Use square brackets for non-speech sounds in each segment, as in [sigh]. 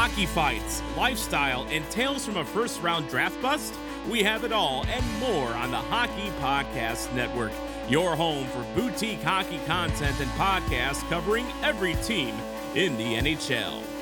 Hockey fights, lifestyle, and tales from a first round draft bust? We have it all and more on the Hockey Podcast Network, your home for boutique hockey content and podcasts covering every team in the NHL.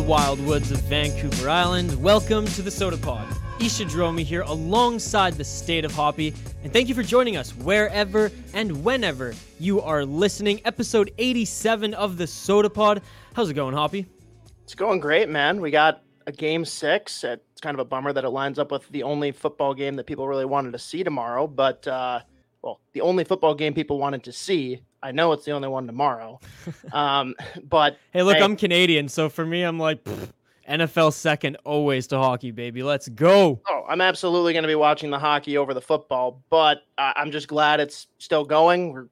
The wild woods of Vancouver Island, welcome to the Sota Pod. Isha Dromi here alongside the state of Hoppy, and thank you for joining us wherever and whenever you are listening. Episode 87 of the Sota Pod. How's it going, Hoppy? It's going great, man. We got a game six. It's kind of a bummer that it lines up with the only football game that people really wanted to see tomorrow, but uh, well, the only football game people wanted to see I know it's the only one tomorrow. [laughs] Um, but hey, look, hey, I'm Canadian, so for me, I'm like NFL second always to hockey, baby. Let's go. Oh, I'm absolutely going to be watching the hockey over the football, but uh, I'm just glad it's still going. We're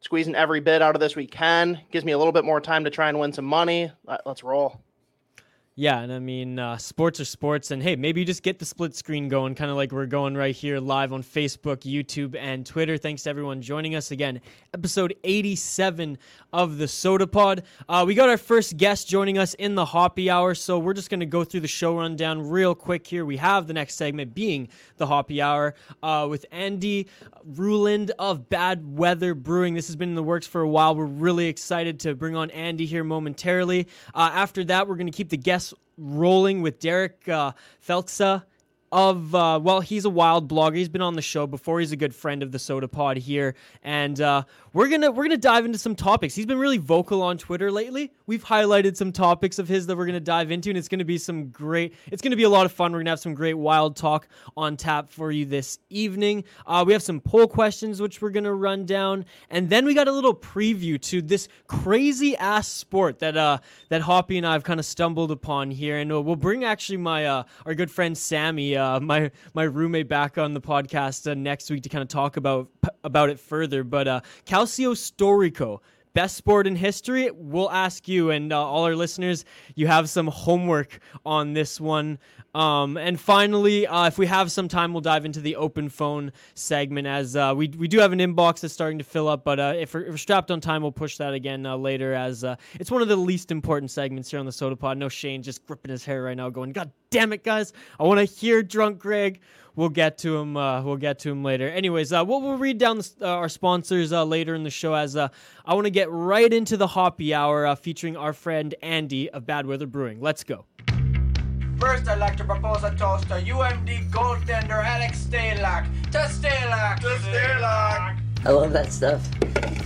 squeezing every bit out of this we can. Gives me a little bit more time to try and win some money. Let's roll. Yeah, and I mean, uh, sports are sports, and hey, maybe you just get the split screen going, kind of like we're going right here live on Facebook, YouTube, and Twitter. Thanks to everyone joining us again. Episode 87 of the Sota Pod. Uh, we got our first guest joining us in the Hoppy Hour, so we're just going to go through the show rundown real quick here. We have the next segment being the Hoppy Hour uh, with Andy Ruhland of Bad Weather Brewing. This has been in the works for a while. We're really excited to bring on Andy here momentarily. Uh, after that, we're going to keep the guests rolling with Derek uh, of uh, well, he's a wild blogger. He's been on the show before. He's a good friend of the Sota Pod here, and uh, we're gonna we're gonna dive into some topics. He's been really vocal on Twitter lately. We've highlighted some topics of his that we're gonna dive into, and it's gonna be some great. It's gonna be a lot of fun. We're gonna have some great wild talk on tap for you this evening. Uh, we have some poll questions which we're gonna run down, and then we got a little preview to this crazy ass sport that uh that Hoppy and I have kind of stumbled upon here, and uh, we'll bring actually my uh our good friend Sammy, uh my my roommate, back on the podcast uh, next week to kind of talk about about it further. But uh, Calcio Storico. Best sport in history. We'll ask you and uh, all our listeners. You have some homework on this one. Um, and finally, uh, if we have some time, we'll dive into the open phone segment as uh, we, we do have an inbox that's starting to fill up. But uh, if we're, if, we're, strapped on time, we'll push that again uh, later as uh, it's one of the least important segments here on the Sota Pod. No Shane just gripping his hair right now, going, God damn it, guys. I want to hear drunk Greg we'll get to him. Uh, we'll get to him later. Anyways, we'll, we'll read down the, our sponsors later in the show. As I want to get right into the Hoppy Hour, featuring our friend Andy of Bad Weather Brewing. Let's go. First, I'd like to propose a toast to UMD goaltender Alex Stalock. To Stalock! To Stalock! I love that stuff.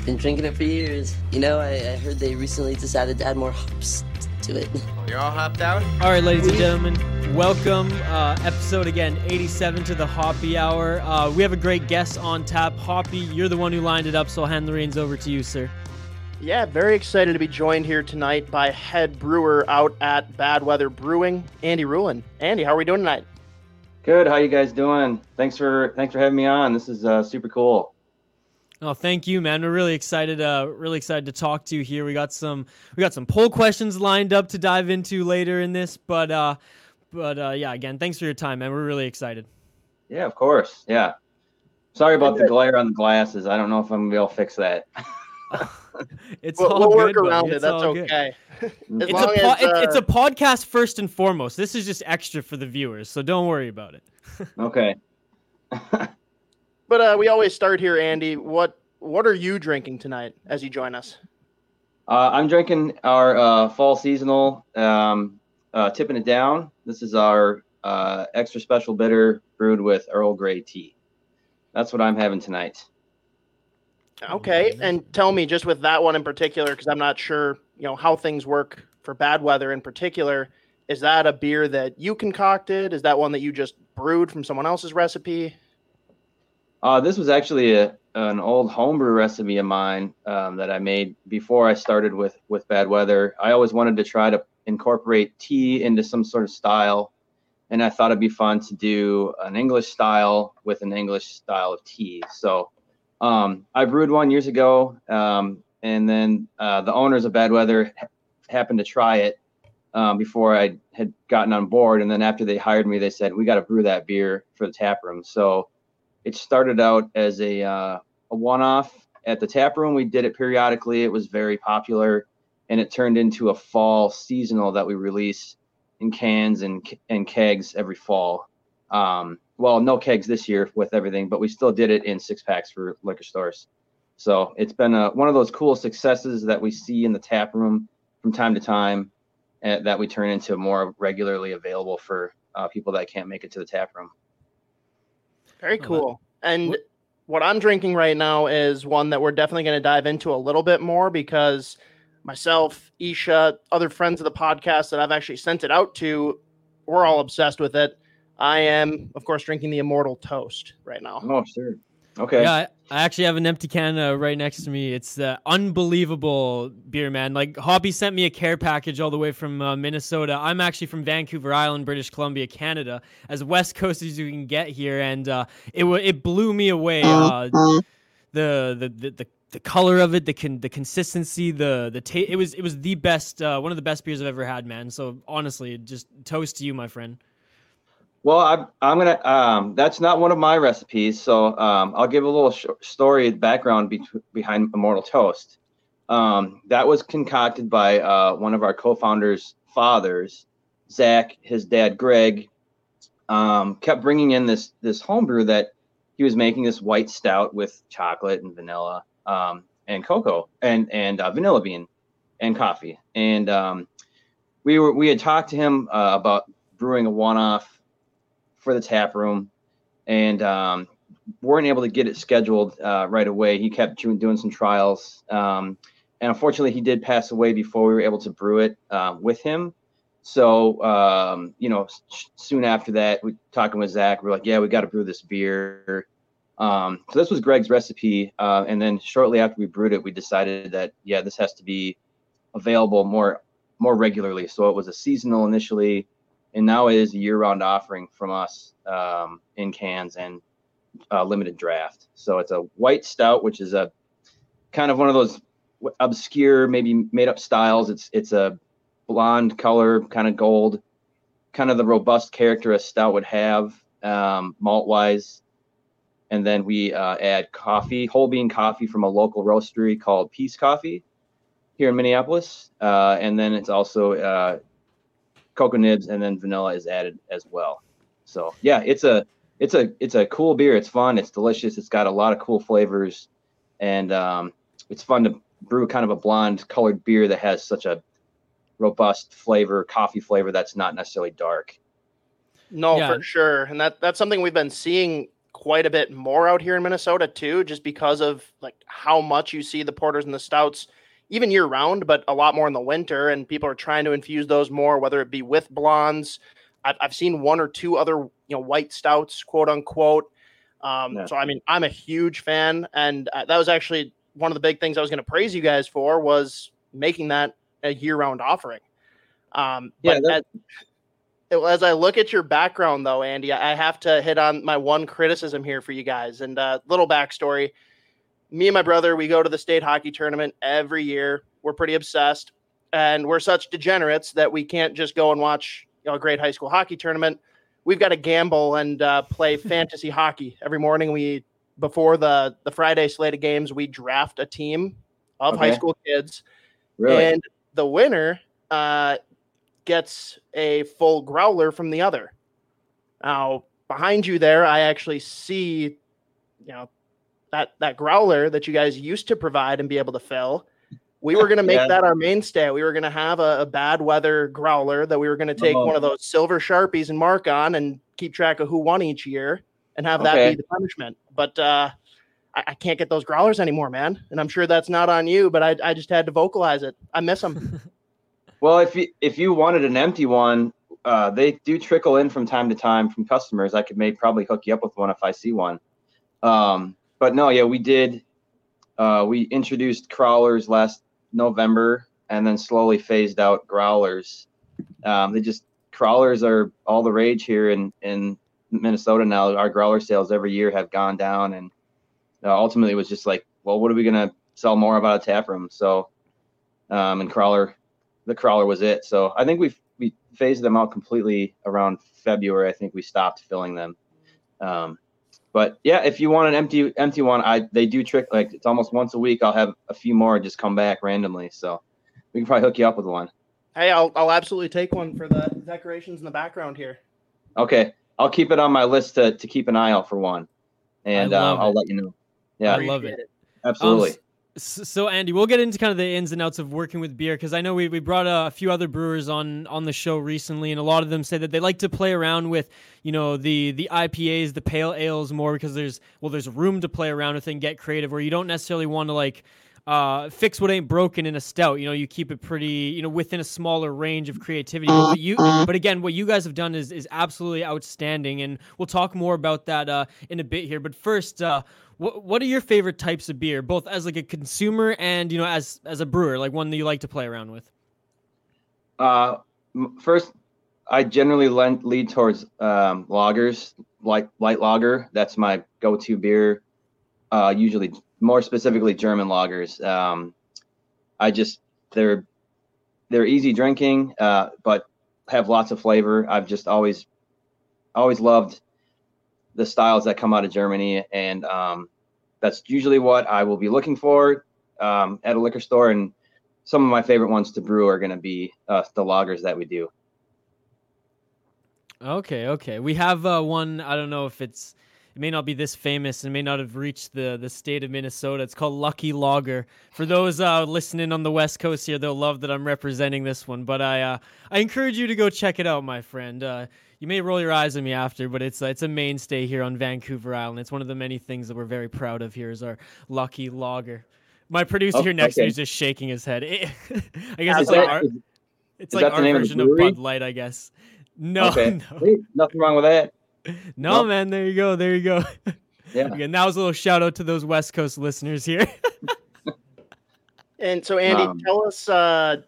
Been drinking it for years. You know, I, I heard they recently decided to add more hops to it. You're all hopped out? All right, ladies and gentlemen, welcome. Uh, episode again, 87 to the Hoppy Hour. Uh, we have a great guest on tap. Hoppy, you're the one who lined it up, so I'll hand the reins over to you, sir. Yeah, very excited to be joined here tonight by head brewer out at Bad Weather Brewing, Andy Ruhland. Andy, how are we doing tonight? Good. How you guys doing? Thanks for thanks for having me on. This is uh, super cool. Oh, thank you, man. We're really excited. Uh, really excited to talk to you here. We got some we got some poll questions lined up to dive into later in this, but uh, but uh, yeah, again, thanks for your time, man. We're really excited. Yeah, of course. Yeah. Sorry about the glare on the glasses. I don't know if I'm gonna be able to fix that. [laughs] [laughs] [laughs] it's we'll, all we'll good, work around buddy. it. That's okay. it's, a po- as, uh... it's a podcast first and foremost. This is just extra for the viewers, so don't worry about it. [laughs] okay. but uh, we always start here, Andy. What what are you drinking tonight as you join us? Uh, I'm drinking our uh, fall seasonal um, uh, tipping it down. This is our uh, extra special bitter brewed with Earl Grey tea. That's what I'm having tonight. Okay, and tell me just with that one in particular, because I'm not sure, you know, how things work for bad weather in particular. Is that a beer that you concocted? Is that one that you just brewed from someone else's recipe? Uh, this was actually a, an old homebrew recipe of mine um, that I made before I started with with Bad Weather. I always wanted to try to incorporate tea into some sort of style, and I thought it'd be fun to do an English style with an English style of tea. So um, I brewed one years ago, um, and then uh, the owners of Bad Weather happened to try it um, before I had gotten on board, and then after they hired me, they said we got to brew that beer for the tap room. So it started out as a uh, a one-off at the tap room. We did it periodically. It was very popular, and it turned into a fall seasonal that we release in cans and and kegs every fall. Um, well, no kegs this year with everything, but we still did it in six packs for liquor stores. So it's been a, one of those cool successes that we see in the tap room from time to time, and that we turn into more regularly available for uh, people that can't make it to the tap room. Very cool. And what I'm drinking right now is one that we're definitely going to dive into a little bit more because myself, Isha, other friends of the podcast that I've actually sent it out to, we're all obsessed with it. I am, of course, drinking the Immortal Toast right now. Oh, sure. Okay. Yeah, I, I actually have an empty can uh, right next to me. It's uh, unbelievable beer, man. Like Hoppy sent me a care package all the way from uh, Minnesota. I'm actually from Vancouver Island, British Columbia, Canada, as west coast as you can get here, and uh, it w- it blew me away. Uh, the, the the the the color of it, the con- the consistency, the the taste. It was it was the best, uh, one of the best beers I've ever had, man. So honestly, just toast to you, my friend. Well, I'm, I'm gonna. Um, that's not one of my recipes, so um, I'll give a little sh- story background be- behind Immortal Toast. Um, that was concocted by uh, one of our co-founders' fathers, Zach. His dad, Greg, um, kept bringing in this this homebrew that he was making this white stout with chocolate and vanilla um, and cocoa and and uh, vanilla bean and coffee. And um, we were we had talked to him uh, about brewing a one-off for the tap room, and um, weren't able to get it scheduled uh, right away. He kept doing some trials, um, and unfortunately, he did pass away before we were able to brew it uh, with him. So, um, you know, soon after that, we talking with Zach, we're like, yeah, we got to brew this beer. Um, so this was Greg's recipe, uh, and then shortly after we brewed it, we decided that yeah, this has to be available more more regularly. So it was a seasonal initially, and now it is a year-round offering from us um, in cans and uh, limited draft. So it's a white stout, which is a kind of one of those obscure, maybe made-up styles. It's it's a blonde color, kind of gold, kind of the robust character a stout would have, um, malt-wise. And then we uh, add coffee, whole bean coffee from a local roastery called Peace Coffee here in Minneapolis. Uh, and then it's also uh, cocoa nibs, and then vanilla is added as well. So yeah, it's a it's a it's a cool beer. It's fun. It's delicious. It's got a lot of cool flavors, and um, it's fun to brew kind of a blonde colored beer that has such a robust flavor, coffee flavor that's not necessarily dark. No, yeah. for sure, and that that's something we've been seeing quite a bit more out here in Minnesota too, just because of like how much you see the porters and the stouts even year round, but a lot more in the winter. And people are trying to infuse those more, whether it be with blondes. I've, I've seen one or two other, you know, white stouts, quote unquote. Um, yeah. So, I mean, I'm a huge fan. And uh, that was actually one of the big things I was going to praise you guys for was making that a year round offering. Um, yeah. As, as, I look at your background, though, Andy, I have to hit on my one criticism here for you guys. And uh, little backstory me and my brother, we go to the state hockey tournament every year. We're pretty obsessed, and we're such degenerates that we can't just go and watch you know, a great high school hockey tournament. We've got to gamble and uh, play [laughs] fantasy hockey every morning. We before the the Friday slate of games, we draft a team of okay. high school kids, really? and the winner uh, gets a full growler from the other. Now behind you there, I actually see, you know, that that growler that you guys used to provide and be able to fill. We were going to make yeah. that our mainstay. We were going to have a, a, bad weather growler that we were going to take oh. one of those silver sharpies and mark on and keep track of who won each year and have okay. that be the punishment. But uh, I, I, can't get those growlers anymore, man. And I'm sure that's not on you, but I, I just had to vocalize it. I miss them. [laughs] well, if you if you wanted an empty one, uh, they do trickle in from time to time from customers. I could maybe probably hook you up with one if I see one. Um, but no, yeah, we did. Uh, we introduced crawlers last November, and then slowly phased out growlers. Um, they just crawlers are all the rage here in in Minnesota now. Our growler sales every year have gone down, and uh, ultimately it was just like, well, what are we gonna sell more about a tap room? So, um, and crawler, the crawler was it. So I think we we phased them out completely around February. I think we stopped filling them. Um, but yeah, if you want an empty empty one, I they do trick like it's almost once a week. I'll have a few more just come back randomly. So we can probably hook you up with one. Hey, I'll I'll absolutely take one for the decorations in the background here. Okay, I'll keep it on my list to to keep an eye out for one, and um, I'll let you know. Yeah, I love it. absolutely. Um, s- so Andy, we'll get into kind of the ins and outs of working with beer because I know we, we brought a, few other brewers on on the show recently, and a lot of them say that they like to play around with you know the the IPAs, the pale ales more because there's well there's room to play around with and get creative where you don't necessarily want to like uh, fix what ain't broken in a stout. You know, you keep it pretty, you know, within a smaller range of creativity. But you, but again, what you guys have done is is absolutely outstanding, and we'll talk more about that uh, in a bit here. But first, uh, what what are your favorite types of beer, both as like a consumer and you know as as a brewer, like one that you like to play around with? Uh, first, I generally lend, lead towards um, lagers, light light lager. That's my go-to beer. Uh, usually, more specifically, German lagers. Um, I just they're they're easy drinking, uh, but have lots of flavor. I've just always always loved the styles that come out of Germany, and um, that's usually what I will be looking for um, at a liquor store. And some of my favorite ones to brew are going to be uh, the lagers that we do. Okay, okay. We have uh, one. I don't know if it's. It may not be this famous and may not have reached the the state of Minnesota. It's called Lucky Lager. For those uh, listening on the West Coast here, they'll love that I'm representing this one. But I uh, I encourage you to go check it out, my friend. Uh, you may roll your eyes at me after, but it's uh, it's a mainstay here on Vancouver Island. It's one of the many things that we're very proud of here is our Lucky Lager. My producer Oh, here next to me is just shaking his head. [laughs] I guess Is it's like that- our, is- it's like our name of of? Bud Light, I guess. No, okay, [laughs] no. Hey, nothing wrong with that. [laughs] No, Nope. man. There you go. There you go. [laughs] Yeah. Again, that was a little shout out to those West Coast listeners here. And so, Andy, Um, tell us uh,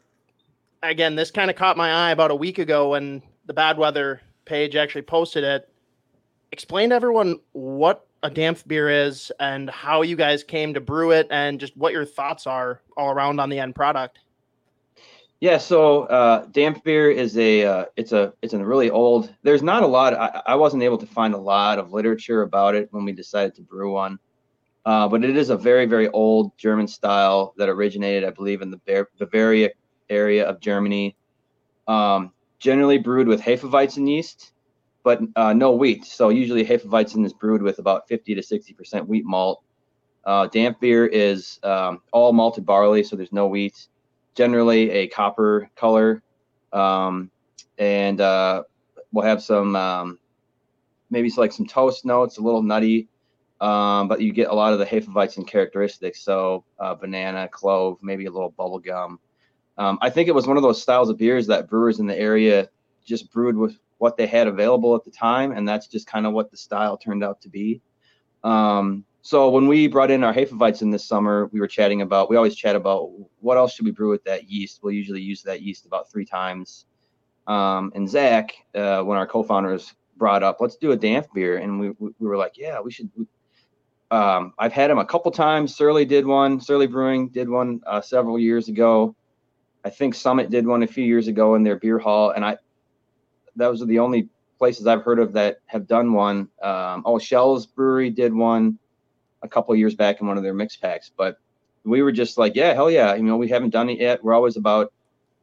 again. This kind of caught my eye about a week ago when the bad weather page actually posted it. Explain to everyone what a damp beer is and how you guys came to brew it, and just what your thoughts are all around on the end product. Yeah, so uh, damp beer is a uh, it's a it's a really old. There's not a lot. I, I wasn't able to find a lot of literature about it when we decided to brew one, uh, but it is a very very old German style that originated, I believe, in the Bavaria area of Germany. Um, generally brewed with Hefeweizen yeast, but uh, no wheat. So usually Hefeweizen is brewed with about 50 to 60 percent wheat malt. Uh, damp beer is um, all malted barley, so there's no wheat generally a copper color, um, and uh, we'll have some um, maybe it's like some toast notes, a little nutty, um, but you get a lot of the Hefeweizen characteristics. So uh, banana, clove, maybe a little bubble gum. Um, I think it was one of those styles of beers that brewers in the area just brewed with what they had available at the time, and that's just kind of what the style turned out to be. Um, so when we brought in our Hefeweizen this summer, we were chatting about. We always chat about what else should we brew with that yeast. We'll usually use that yeast about three times. Um, and Zach, uh, when our co-founders brought up, let's do a damp beer, and we we, we were like, yeah, we should. Um, I've had them a couple times. Surly did one. Surly Brewing did one uh, several years ago. I think Summit did one a few years ago in their beer hall, and I those are the only places I've heard of that have done one. Um, oh, Schell's Brewery did one a couple years back in one of their mix packs, but we were just like, yeah, hell yeah, you know, we haven't done it yet. We're always about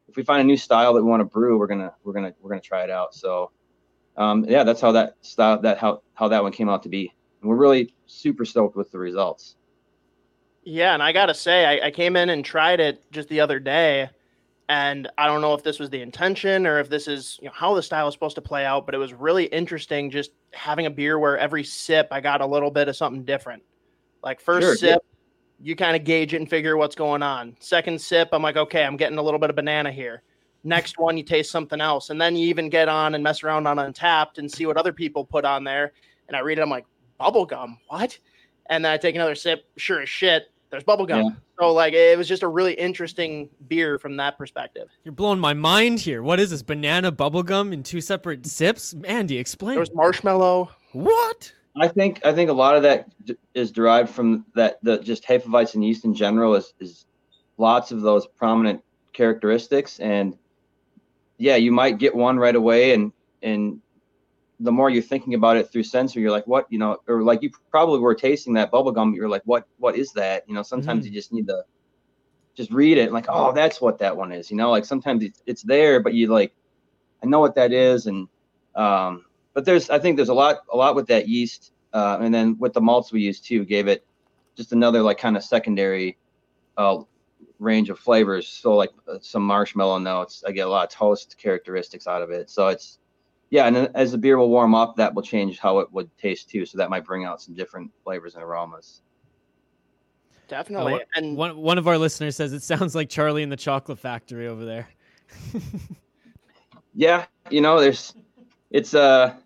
if we find a new style that we want to brew, we're gonna we're gonna we're gonna try it out. So, um, yeah, that's how that style that how how that one came out to be. And we're really super stoked with the results. Yeah, and I gotta say, I, I came in and tried it just the other day, and I don't know if this was the intention or if this is you know how the style is supposed to play out, but it was really interesting just having a beer where every sip I got a little bit of something different. Like first Sure, yeah. sip, you kind of gauge it and figure what's going on. Second sip, I'm like, okay, I'm getting a little bit of banana here. Next one, you taste something else, and then you even get on and mess around on Untappd and see what other people put on there. And I read it, I'm like, bubblegum, what? And then I take another sip, sure as shit, there's bubble gum. Yeah. So like it was just a really interesting beer from that perspective. You're blowing my mind here. What is this? Banana bubblegum in two separate sips? Andy, explain. There was marshmallow. what? I think I think a lot of that d- is derived from that the just Hefeweizen yeast in general is is lots of those prominent characteristics and yeah you might get one right away and and the more you're thinking about it through sensory you're like what you know or like you probably were tasting that bubble gum you're like what what is that you know sometimes Mhm. you just need to just read it like oh that's what that one is you know like sometimes it's, it's there but you like I know what that is and um but there's I think there's a lot a lot with that yeast uh, and then with the malts we used too gave it just another like kind of secondary uh, range of flavors. So like uh, some marshmallow notes. I get a lot of toast characteristics out of it. So it's yeah, and then as the beer will warm up, that will change how it would taste too. So that might bring out some different flavors and aromas. Definitely. one- and One one of our listeners says it sounds like Charlie in the Chocolate Factory over there. [laughs] Yeah, you know, there's it's a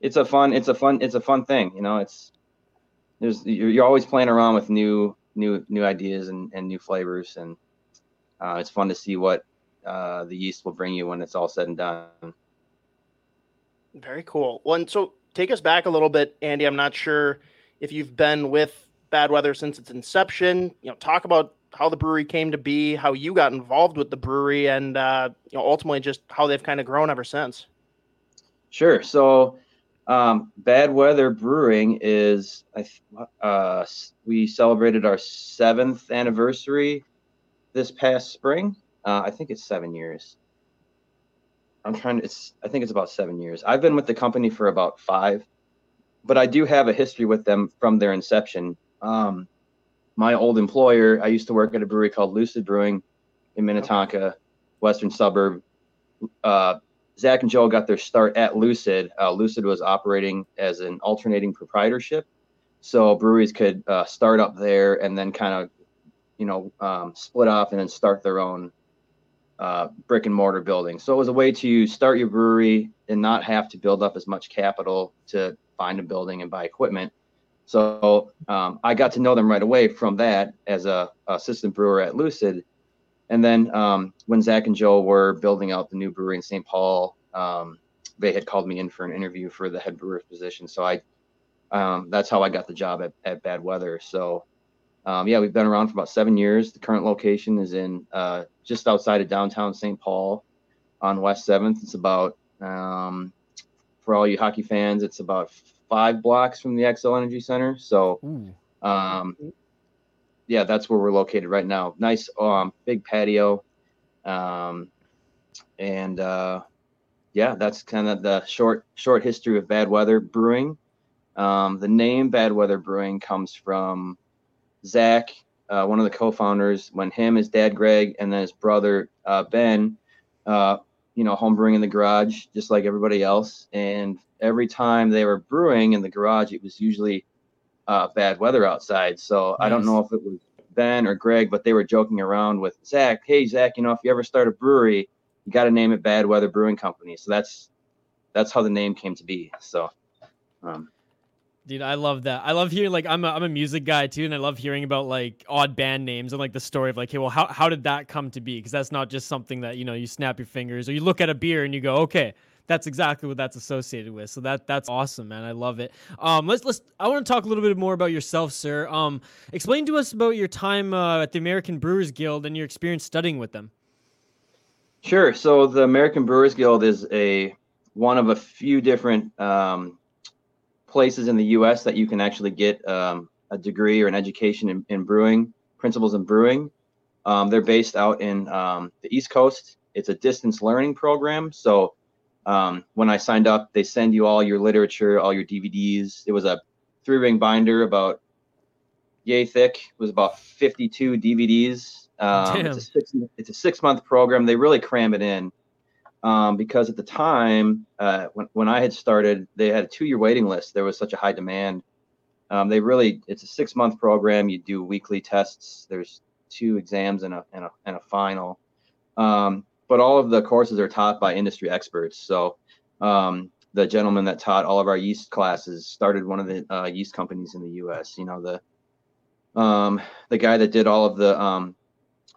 it's a fun it's a fun it's a fun thing. You know, it's there's you're, always playing around with new new new ideas and, and new flavors and uh, it's fun to see what uh, the yeast will bring you when it's all said and done. Very cool. Well, and so take us back a little bit, Andy. I'm not sure if you've been with Bad Weather since its inception. You know, talk about how the brewery came to be, how you got involved with the brewery, and uh, you know, ultimately just how they've kind of grown ever since. Sure. So, um, Bad Weather Brewing is, uh, we celebrated our seventh anniversary this past spring. Uh, I think it's seven years. I'm trying to, it's, I think it's about seven years. I've been with the company for about five, but I do have a history with them from their inception. Um, my old employer, I used to work at a brewery called Lucid Brewing in Minnetonka, western suburb. Uh, Zach and Joel got their start at Lucid. Uh, Lucid was operating as an alternating proprietorship, so breweries could uh, start up there and then kind of, you know, um, split off and then start their own uh, brick and mortar building. So it was a way to start your brewery and not have to build up as much capital to find a building and buy equipment. So um, I got to know them right away from that as a assistant brewer at Lucid. And then um, when Zach and Joe were building out the new brewery in St. Paul, um, they had called me in for an interview for the head brewer position. So I, um, that's how I got the job at, at Bad Weather. So um, yeah, we've been around for about seven years. The current location is in uh, just outside of downtown St. Paul on West Seventh. It's about um, for all you hockey fans, it's about five blocks from the Xcel Energy Center. So um, yeah, that's where we're located right now. Nice, um, big patio, um, and uh, yeah, that's kind of the short short history of Bad Weather Brewing. Um, the name Bad Weather Brewing comes from Zach, uh, one of the co-founders. When him, his dad Greg, and then his brother uh, Ben, uh, you know, home brewing in the garage, just like everybody else. And every time they were brewing in the garage, it was usually uh, bad weather outside. So I don't know if it was Ben or Greg, but they were joking around with Zach. Hey, Zach, you know, if you ever start a brewery, you got to name it Bad Weather Brewing Company. So that's that's how the name came to be. So, um, Dude, I love that. I love hearing like I'm a I'm a music guy too, and I love hearing about like odd band names and like the story of like, hey, well, how how did that come to be? Because that's not just something that you know you snap your fingers or you look at a beer and you go, okay, that's exactly what that's associated with. So that that's awesome, man. I love it. Um, let's let's. I want to talk a little bit more about yourself, sir. Um, explain to us about your time uh, at the American Brewers Guild and your experience studying with them. Sure. So the American Brewers Guild is a one of a few different um, places in the U.S. that you can actually get um, a degree or an education in, in brewing, principles in brewing. Um, they're based out in um, the East Coast. It's a distance learning program. So um, when I signed up, they send you all your literature, all your DVDs. It was a three ring binder about yay thick. It was about 52 DVDs. Um, it's a six it's a six month program. They really cram it in um, because at the time uh, when when I had started, they had a two year waiting list. There was such a high demand. Um, they really it's a six month program. You do weekly tests. There's two exams and a and a, and a final. Um, but all of the courses are taught by industry experts. So um, the gentleman that taught all of our yeast classes started one of the uh, yeast companies in the U.S. You know the um, the guy that did all of the um,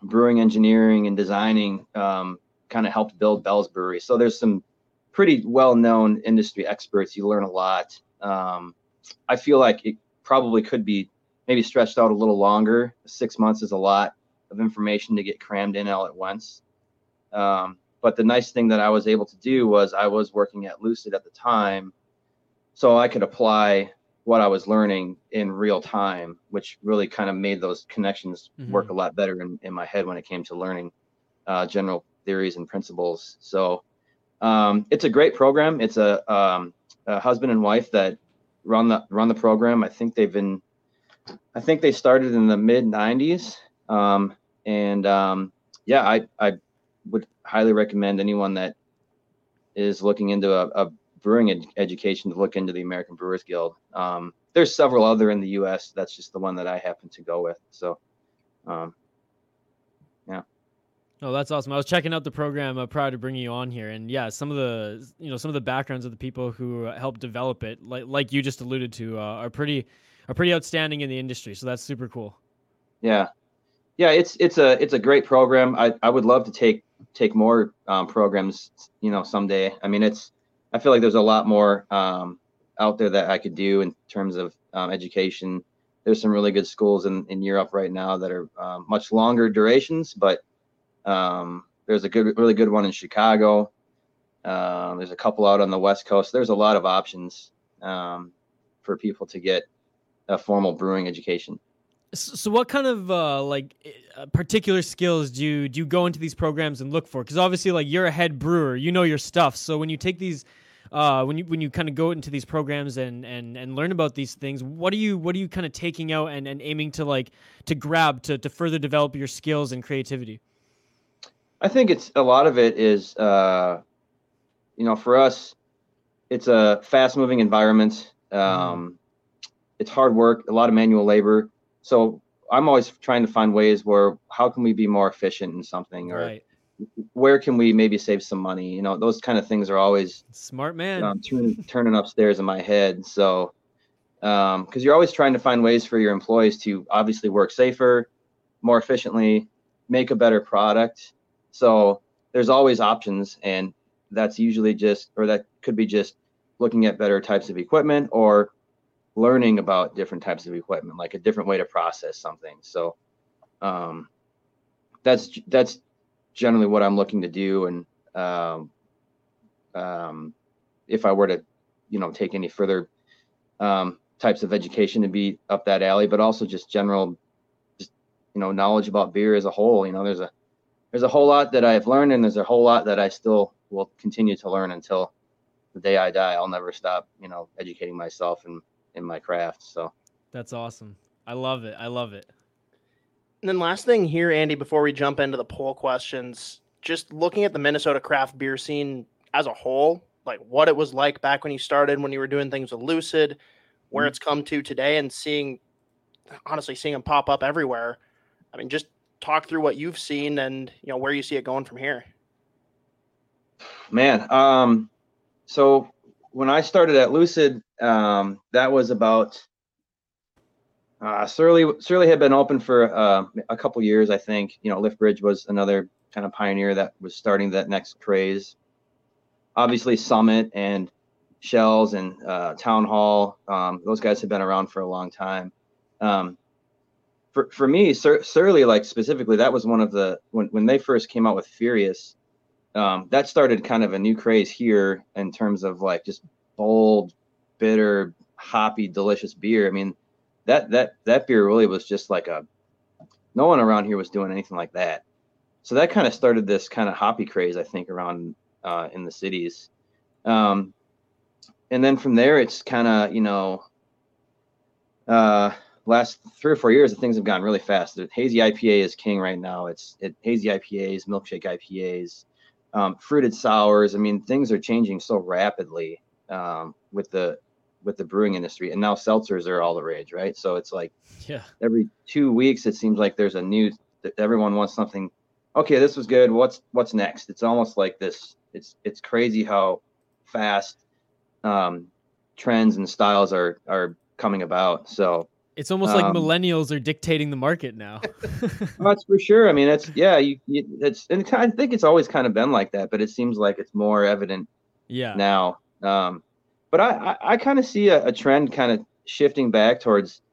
brewing engineering and designing um, kind of helped build Bell's Brewery. So there's some pretty well-known industry experts. You learn a lot. Um, I feel like it probably could be maybe stretched out a little longer. Six months is a lot of information to get crammed in all at once. Um, but the nice thing that I was able to do was I was working at Lucid at the time, so I could apply what I was learning in real time, which really kind of made those connections mm-hmm. work a lot better in, in my head when it came to learning uh, general theories and principles. So um, it's a great program. It's a, um, a, husband and wife that run the run the program. I think they've been, I think they started in the mid '90s, um, and um, yeah, I I would highly recommend anyone that is looking into a, a brewing ed- education to look into the American Brewers Guild. Um, there's several other in the U.S. That's just the one that I happen to go with. So, um, yeah. Oh, that's awesome. I was checking out the program uh, prior to bringing you on here, and yeah, some of the you know some of the backgrounds of the people who helped develop it, like like you just alluded to, uh, are pretty are pretty outstanding in the industry. So that's super cool. Yeah, yeah, it's it's a it's a great program. I, I would love to take take more um, programs, you know, someday. I mean, it's I feel like there's a lot more um, out there that I could do in terms of um, education. There's some really good schools in, in Europe right now that are um, much longer durations, but um, there's a good, really good one in Chicago. Um, there's a couple out on the West Coast. There's a lot of options um, for people to get a formal brewing education. So, what kind of uh, like uh, particular skills do you do you go into these programs and look for? Because obviously, like you're a head brewer, you know your stuff. So when you take these, uh, when you when you kind of go into these programs and and and learn about these things, what are you what are you kind of taking out and, and aiming to like to grab to to further develop your skills and creativity? I think it's a lot of it is, uh, you know, for us, it's a fast moving environment. Mm-hmm. Um, mm. It's hard work, a lot of manual labor so I'm always trying to find ways where how can we be more efficient in something or right. where can we maybe save some money? You know, those kind of things are always smart man um, turning, turning upstairs in my head. So, because um, you're always trying to find ways for your employees to obviously work safer, more efficiently, make a better product. So there's always options, and that's usually just, or that could be just looking at better types of equipment or learning about different types of equipment, like a different way to process something. So um, that's that's generally what I'm looking to do. And um, um, if I were to, you know, take any further um, types of education to be up that alley, but also just general, just you know, knowledge about beer as a whole. You know, there's a there's a whole lot that I've learned, and there's a whole lot that I still will continue to learn until the day I die. I'll never stop, you know, educating myself and in my craft. So that's awesome. I love it. I love it. And then last thing here, Andy, before we jump into the poll questions, just looking at the Minnesota craft beer scene as a whole, like what it was like back when you started, when you were doing things with Lucid, where mm-hmm. it's come to today, and seeing, honestly, seeing them pop up everywhere. I mean, just talk through what you've seen and you know where you see it going from here. Man, um, so when I started at Lucid, um, that was about uh, Surly. Surly had been open for uh, a couple years, I think. You know, Liftbridge was another kind of pioneer that was starting that next craze. Obviously, Summit and Schell's and uh, Town Hall. Um, those guys have been around for a long time. Um, for for me, Sur- Surly, like specifically, that was one of the when when they first came out with Furious um, that started kind of a new craze here in terms of like just bold, bitter, hoppy, delicious beer. I mean, that that that beer really was just like a no one around here was doing anything like that. So that kind of started this kind of hoppy craze, I think, around uh, in the cities. Um, and then from there, it's kind of you know, uh, last three or four years, the things have gone really fast. The hazy IPA is king right now. It's it, hazy IPAs, milkshake IPAs um, fruited sours. I mean, things are changing so rapidly um, with the with the brewing industry, and now seltzers are all the rage, right? So it's like, yeah, every two weeks it seems like there's a new. Everyone wants something. Okay, this was good. What's what's next? It's almost like this. It's it's crazy how fast um, trends and styles are are coming about. So It's almost like Um, millennials are dictating the market now. [laughs] That's for sure. I mean, it's yeah, you, you it's and I think it's always kind of been like that, but it seems like it's more evident yeah. now. Um, but I I, I kind of see a, a trend kind of shifting back towards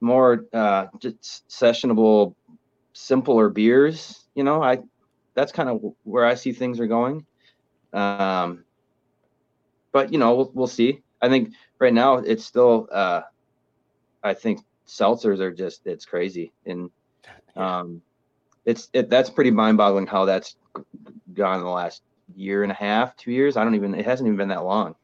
more uh, just sessionable, simpler beers. You know, I that's kind of where I see things are going. Um, but you know, we'll we'll see. I think right now it's still. Uh, I think seltzers are just it's crazy and um, it's it that's pretty mind-boggling how that's gone in the last year and a half, two years. I don't even it hasn't even been that long.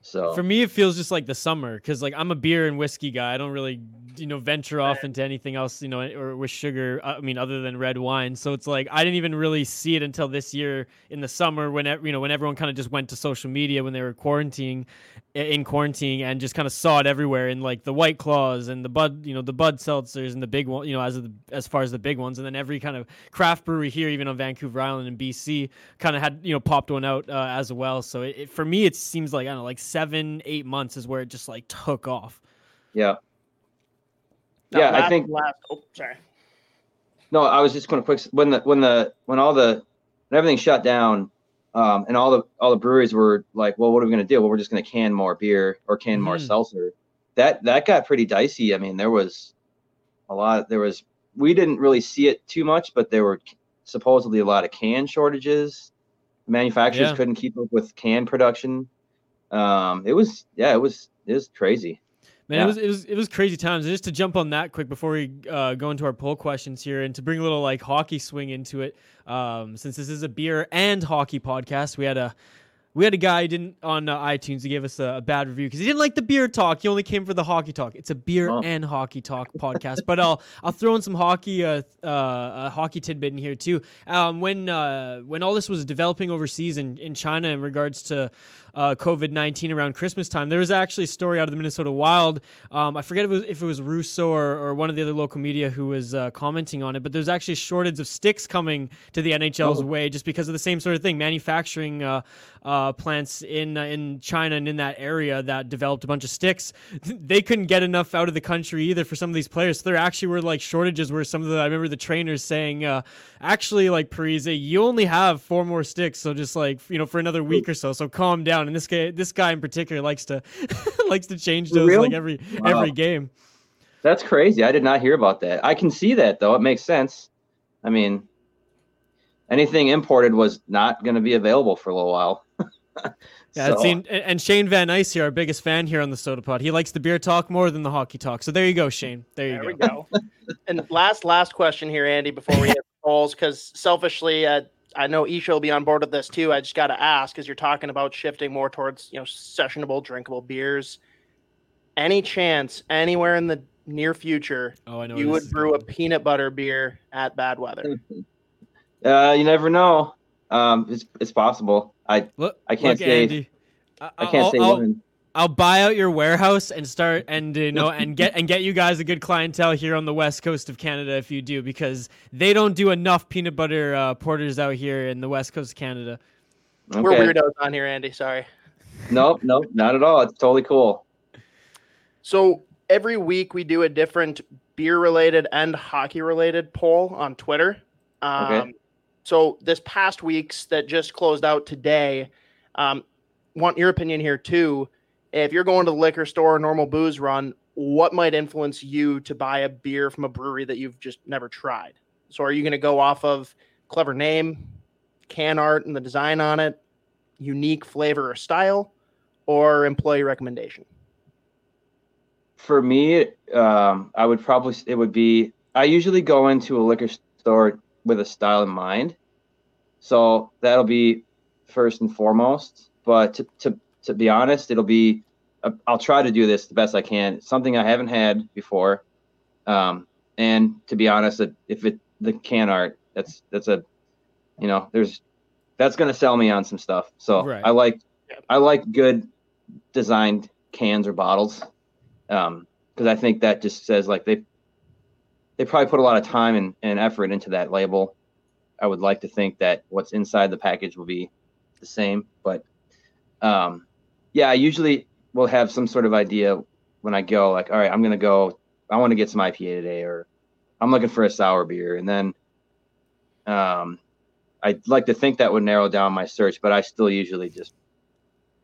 So For me, it feels just like the summer because, like, I'm a beer and whiskey guy. I don't really, you know, venture off into anything else, you know, or with sugar. uh, I mean, other than red wine. So it's like I didn't even really see it until this year in the summer when you know when everyone kind of just went to social media when they were quarantining, in quarantine, and just kind of saw it everywhere in like the White Claws and the Bud, you know, the Bud seltzers and the big one, you know, as of the, as far as the big ones, and then every kind of craft brewery here, even on Vancouver Island in BC, kind of had you know popped one out uh, as well. So it, it, for me, it seems like I don't know, like seven, eight months is where it just like took off. yeah. Now, yeah, I think last. Oh, sorry. No, I was just going to quick when the when the when all the when everything shut down, um, and all the all the breweries were like, well, what are we going to do? Well, we're just going to can more beer or can more Mhm. seltzer. That that got pretty dicey. I mean, there was a lot. There was we didn't really see it too much, but there were supposedly a lot of can shortages. Manufacturers Yeah. couldn't keep up with can production. Um, it was yeah, it was it was crazy. Man, Yeah. it was it was it was crazy times. And just to jump on that quick before we uh, go into our poll questions here, and to bring a little like hockey swing into it, um, since this is a beer and hockey podcast, we had a we had a guy who didn't on uh, iTunes. He gave us a, a bad review because he didn't like the beer talk. He only came for the hockey talk. It's a beer Oh. and hockey talk podcast. But I'll [laughs] I'll throw in some hockey uh, uh, a hockey tidbit in here too. Um, when uh, when all this was developing overseas in, in China in regards to uh, COVID nineteen around Christmas time, there was actually a story out of the Minnesota Wild. Um, I forget if it was, if it was Russo or, or one of the other local media who was uh, commenting on it, but there's actually a shortage of sticks coming to the NHL's Oh. way just because of the same sort of thing. Manufacturing uh, uh, plants in uh, in China and in that area that developed a bunch of sticks, they couldn't get enough out of the country either for some of these players. So there actually were like shortages where some of the I remember the trainers saying, uh, actually like Parise, you only have four more sticks, so just like you know for another week or so. So calm down. And this guy this guy in particular likes to [laughs] likes to change those real? like every Wow. every game. That's crazy. I did not hear about that. I can see that though. It makes sense. I mean, anything imported was not going to be available for a little while. [laughs] Yeah, it So, seemed, and and Shane Van Ice here, our biggest fan here on the Sota Pod. He likes the beer talk more than the hockey talk. So there you go, Shane. There you There go. we go. [laughs] and last last question here, Andy, before we hit the polls, because selfishly, uh, I know Isha will be on board with this too. I just got to ask, because you're talking about shifting more towards you know sessionable, drinkable beers. Any chance anywhere in the near future Oh, I know. you would this is brew a peanut butter beer at Bad Weather? [laughs] uh, you never know. Um, it's it's possible. I Look, I can't look, say- Andy. I can't I'll, say I'll, when. I'll buy out your warehouse and start and you know [laughs] and get and get you guys a good clientele here on the west coast of Canada if you do because they don't do enough peanut butter uh, porters out here in the west coast of Canada. We're Okay. weirdos on here, Andy. Sorry. Nope, nope, not at all. It's totally cool. So every week we do a different beer related and hockey related poll on Twitter. Um, Okay. So this past week's that just closed out today, um, want your opinion here too. If you're going to the liquor store, normal booze run, what might influence you to buy a beer from a brewery that you've just never tried? So are you going to go off of clever name, can art and the design on it, unique flavor or style, or employee recommendation? For me, um, I would probably it would be. I usually go into a liquor store with a style in mind, so that'll be first and foremost. But to to to be honest, it'll be. uh, I'll try to do this the best I can. Something I haven't had before, um, and to be honest, if it the can art, that's that's a, you know, there's that's gonna sell me on some stuff. So Right. I like. I like good designed cans or bottles um because i think that just says like they they probably put a lot of time and, and effort into that label i would like to think that what's inside the package will be the same but um yeah i usually will have some sort of idea when I go like, all right, I'm gonna go. I want to get some IPA today, or I'm looking for a sour beer, and then um, I'd like to think that would narrow down my search, but I still usually just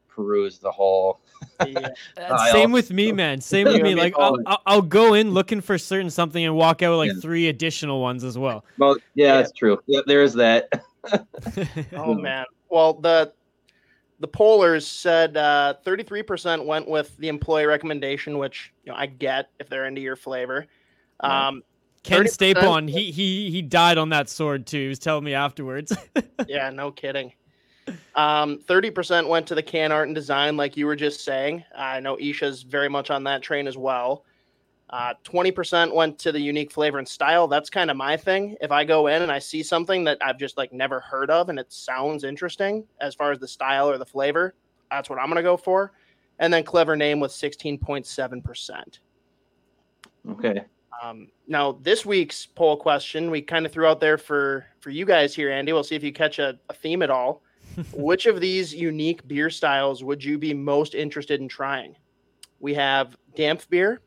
peruse the whole. [laughs] Yeah. [laughs] Same with me, man. Same with me. Like I'll, I'll- I'll go in looking for certain something and walk out with like Yeah. three additional ones as well. Well, yeah, Yeah. that's true. Yeah, there is that. [laughs] Oh man. Well, the the pollers said uh, 33% went with the employee recommendation, which you know I get if they're into your flavor. Um, Ken 30% Stapon, he he he died on that sword too. He was telling me afterwards. [laughs] yeah, no kidding. Um, 30% went to the can art and design, like you were just saying. I know Isha's very much on that train as well. Uh, 20% went to the unique flavor and style. That's kind of my thing. If I go in and I see something that I've just like never heard of and it sounds interesting as far as the style or the flavor, that's what I'm going to go for. And then clever name with 16.7%. okay. Um, now, this week's poll question we kind of threw out there for for you guys here, Andy. We'll see if you catch a, a theme at all. [laughs] Which of these unique beer styles would you be most interested in trying? We have Dampf beer,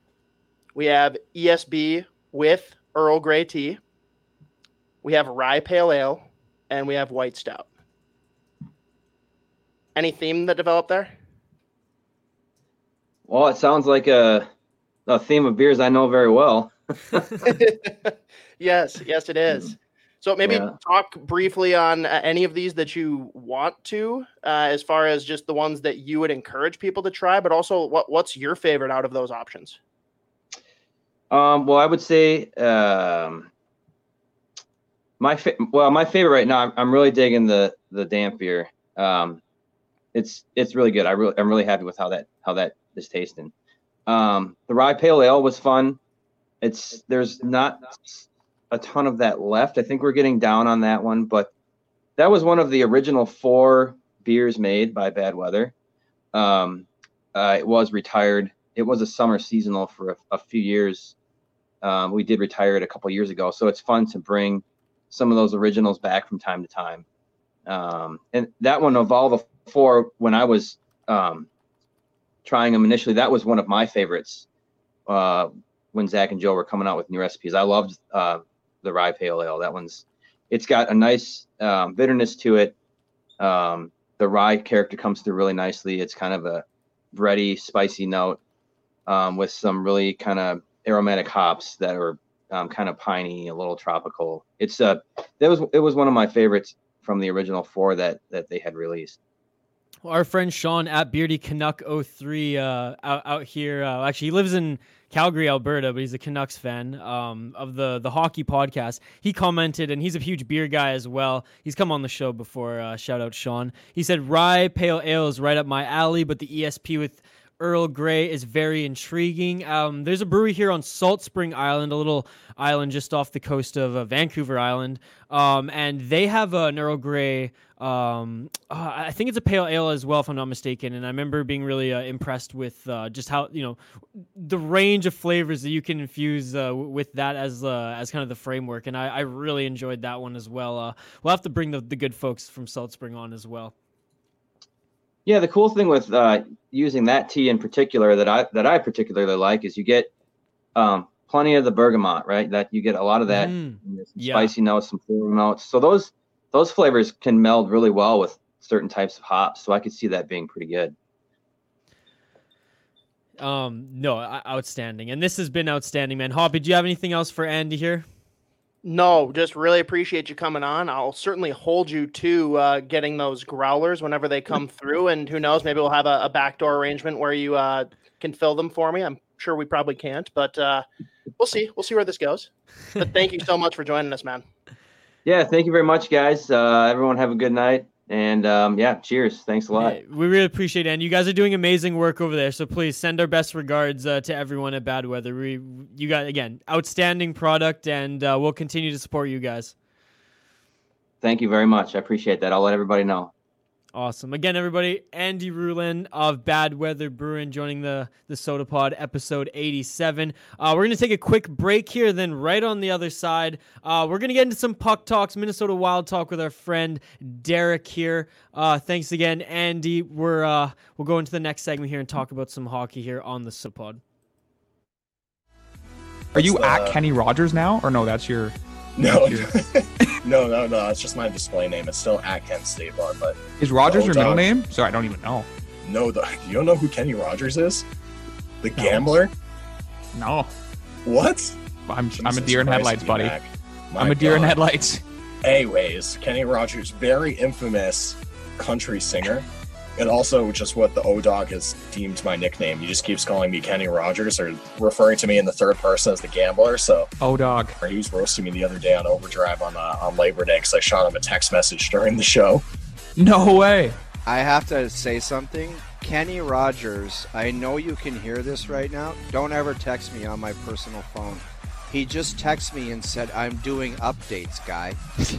we have ESB with Earl Grey tea, we have Rye Pale Ale, and we have White Stout. Any theme that developed there? Well, it sounds like a a theme of beers I know very well. [laughs] yes, yes, it is. So maybe Yeah. talk briefly on uh, any of these that you want to, uh, as far as just the ones that you would encourage people to try, but also what what's your favorite out of those options? Um, well, I would say um, my fa- well, my favorite right now. I'm, I'm really digging the the Dampf beer. Um, it's it's really good. I really I'm really happy with how that how that is tasting. Um, the rye pale ale was fun. It's there's not a ton of that left. I think we're getting down on that one, but that was one of the original four beers made by Bad Weather. Um, uh, it was retired. It was a summer seasonal for a, a few years. Um, we did retire it a couple years ago, so it's fun to bring some of those originals back from time to time. Um, and that one of all the four, when I was um, trying them initially, that was one of my favorites. Uh, when Zach and Joe were coming out with new recipes, I loved uh, the rye pale ale. That one's it's got a nice um, bitterness to it. Um, the rye character comes through really nicely. It's kind of a bready, spicy note um, with some really kind of aromatic hops that are um, kind of piney, a little tropical. It's uh, that was it was one of my favorites from the original four that that they had released. Our friend Sean at Beardy Canuck 03 uh, out, out here. Uh, actually, he lives in Calgary, Alberta, but he's a Canucks fan um, of the the hockey podcast. He commented, and he's a huge beer guy as well. He's come on the show before. Uh, shout out Sean. He said rye pale ale is right up my alley, but the ESB with Earl Grey is very intriguing. Um, there's a brewery here on Salt Spring Island, a little island just off the coast of uh, Vancouver Island, um, and they have an Earl Grey. Um, uh, I think it's a pale ale as well, if I'm not mistaken. And I remember being really uh, impressed with uh, just how you know the range of flavors that you can infuse uh, with that as as kind of the framework. And I, I really enjoyed that one as well. We'll have to bring the, the good folks from Salt Spring on as well. Yeah, the cool thing with uh, using that tea in particular that I that I particularly like is you get um, plenty of the bergamot, right? That you get a lot of that Mm, you know, yeah. spicy notes, some floral notes. So those those flavors can meld really well with certain types of hops. So I could see that being pretty good. Um, no, outstanding. And this has been outstanding, man. Hoppy, do you have anything else for Andy here? No, just really appreciate you coming on. I'll certainly hold you to uh, getting those growlers whenever they come [laughs] through, and who knows, maybe we'll have a, a backdoor arrangement where you uh, can fill them for me. I'm sure we probably can't, but uh, we'll see. We'll see where this goes. But thank you so [laughs] much for joining us, man. Yeah, thank you very much, guys. Uh, everyone have a good night, and um, yeah, cheers. Thanks a lot. Hey, we really appreciate it. And you guys are doing amazing work over there. So please send our best regards uh, to everyone at Bad Weather. We, you got again, outstanding product, and uh, we'll continue to support you guys. Thank you very much. I appreciate that. I'll let everybody know. Awesome. Again, everybody, Andy Ruhland of Bad Weather Brewing joining the, the Sota Pod episode 87. Uh, we're going to take a quick break here. Then, right on the other side, uh, we're going to get into some puck talks, Minnesota Wild talk with our friend Derek here. Uh, thanks again, Andy. We're, uh, we'll go into the next segment here and talk about some hockey here on the Sota Pod. Are you That's at Kenny Rogers now, or no? That's your. No, That's [laughs] no, no, no. It's just my display name. It's still at Kent Stavon, but Is Rogers your middle name? Sorry, I don't even know. no, the, you don't know who Kenny Rogers is? The gambler? No, What? I'm I'm a deer in Christ, headlights, buddy. I'm a deer in God. headlights. Anyways, Kenny Rogers, very infamous country singer. And also just what the O Dog has deemed my nickname. He just keeps calling me Kenny Rogers or referring to me in the third person as the gambler. So Oh, dog. he was roasting me the other day on Overdrive on uh, on Labor Day because I shot him a text message during the show. No way. I have to say something. Kenny Rogers, I know you can hear this right now. Don't ever text me on my personal phone. He just texted me and said, I'm doing updates, guy. [laughs]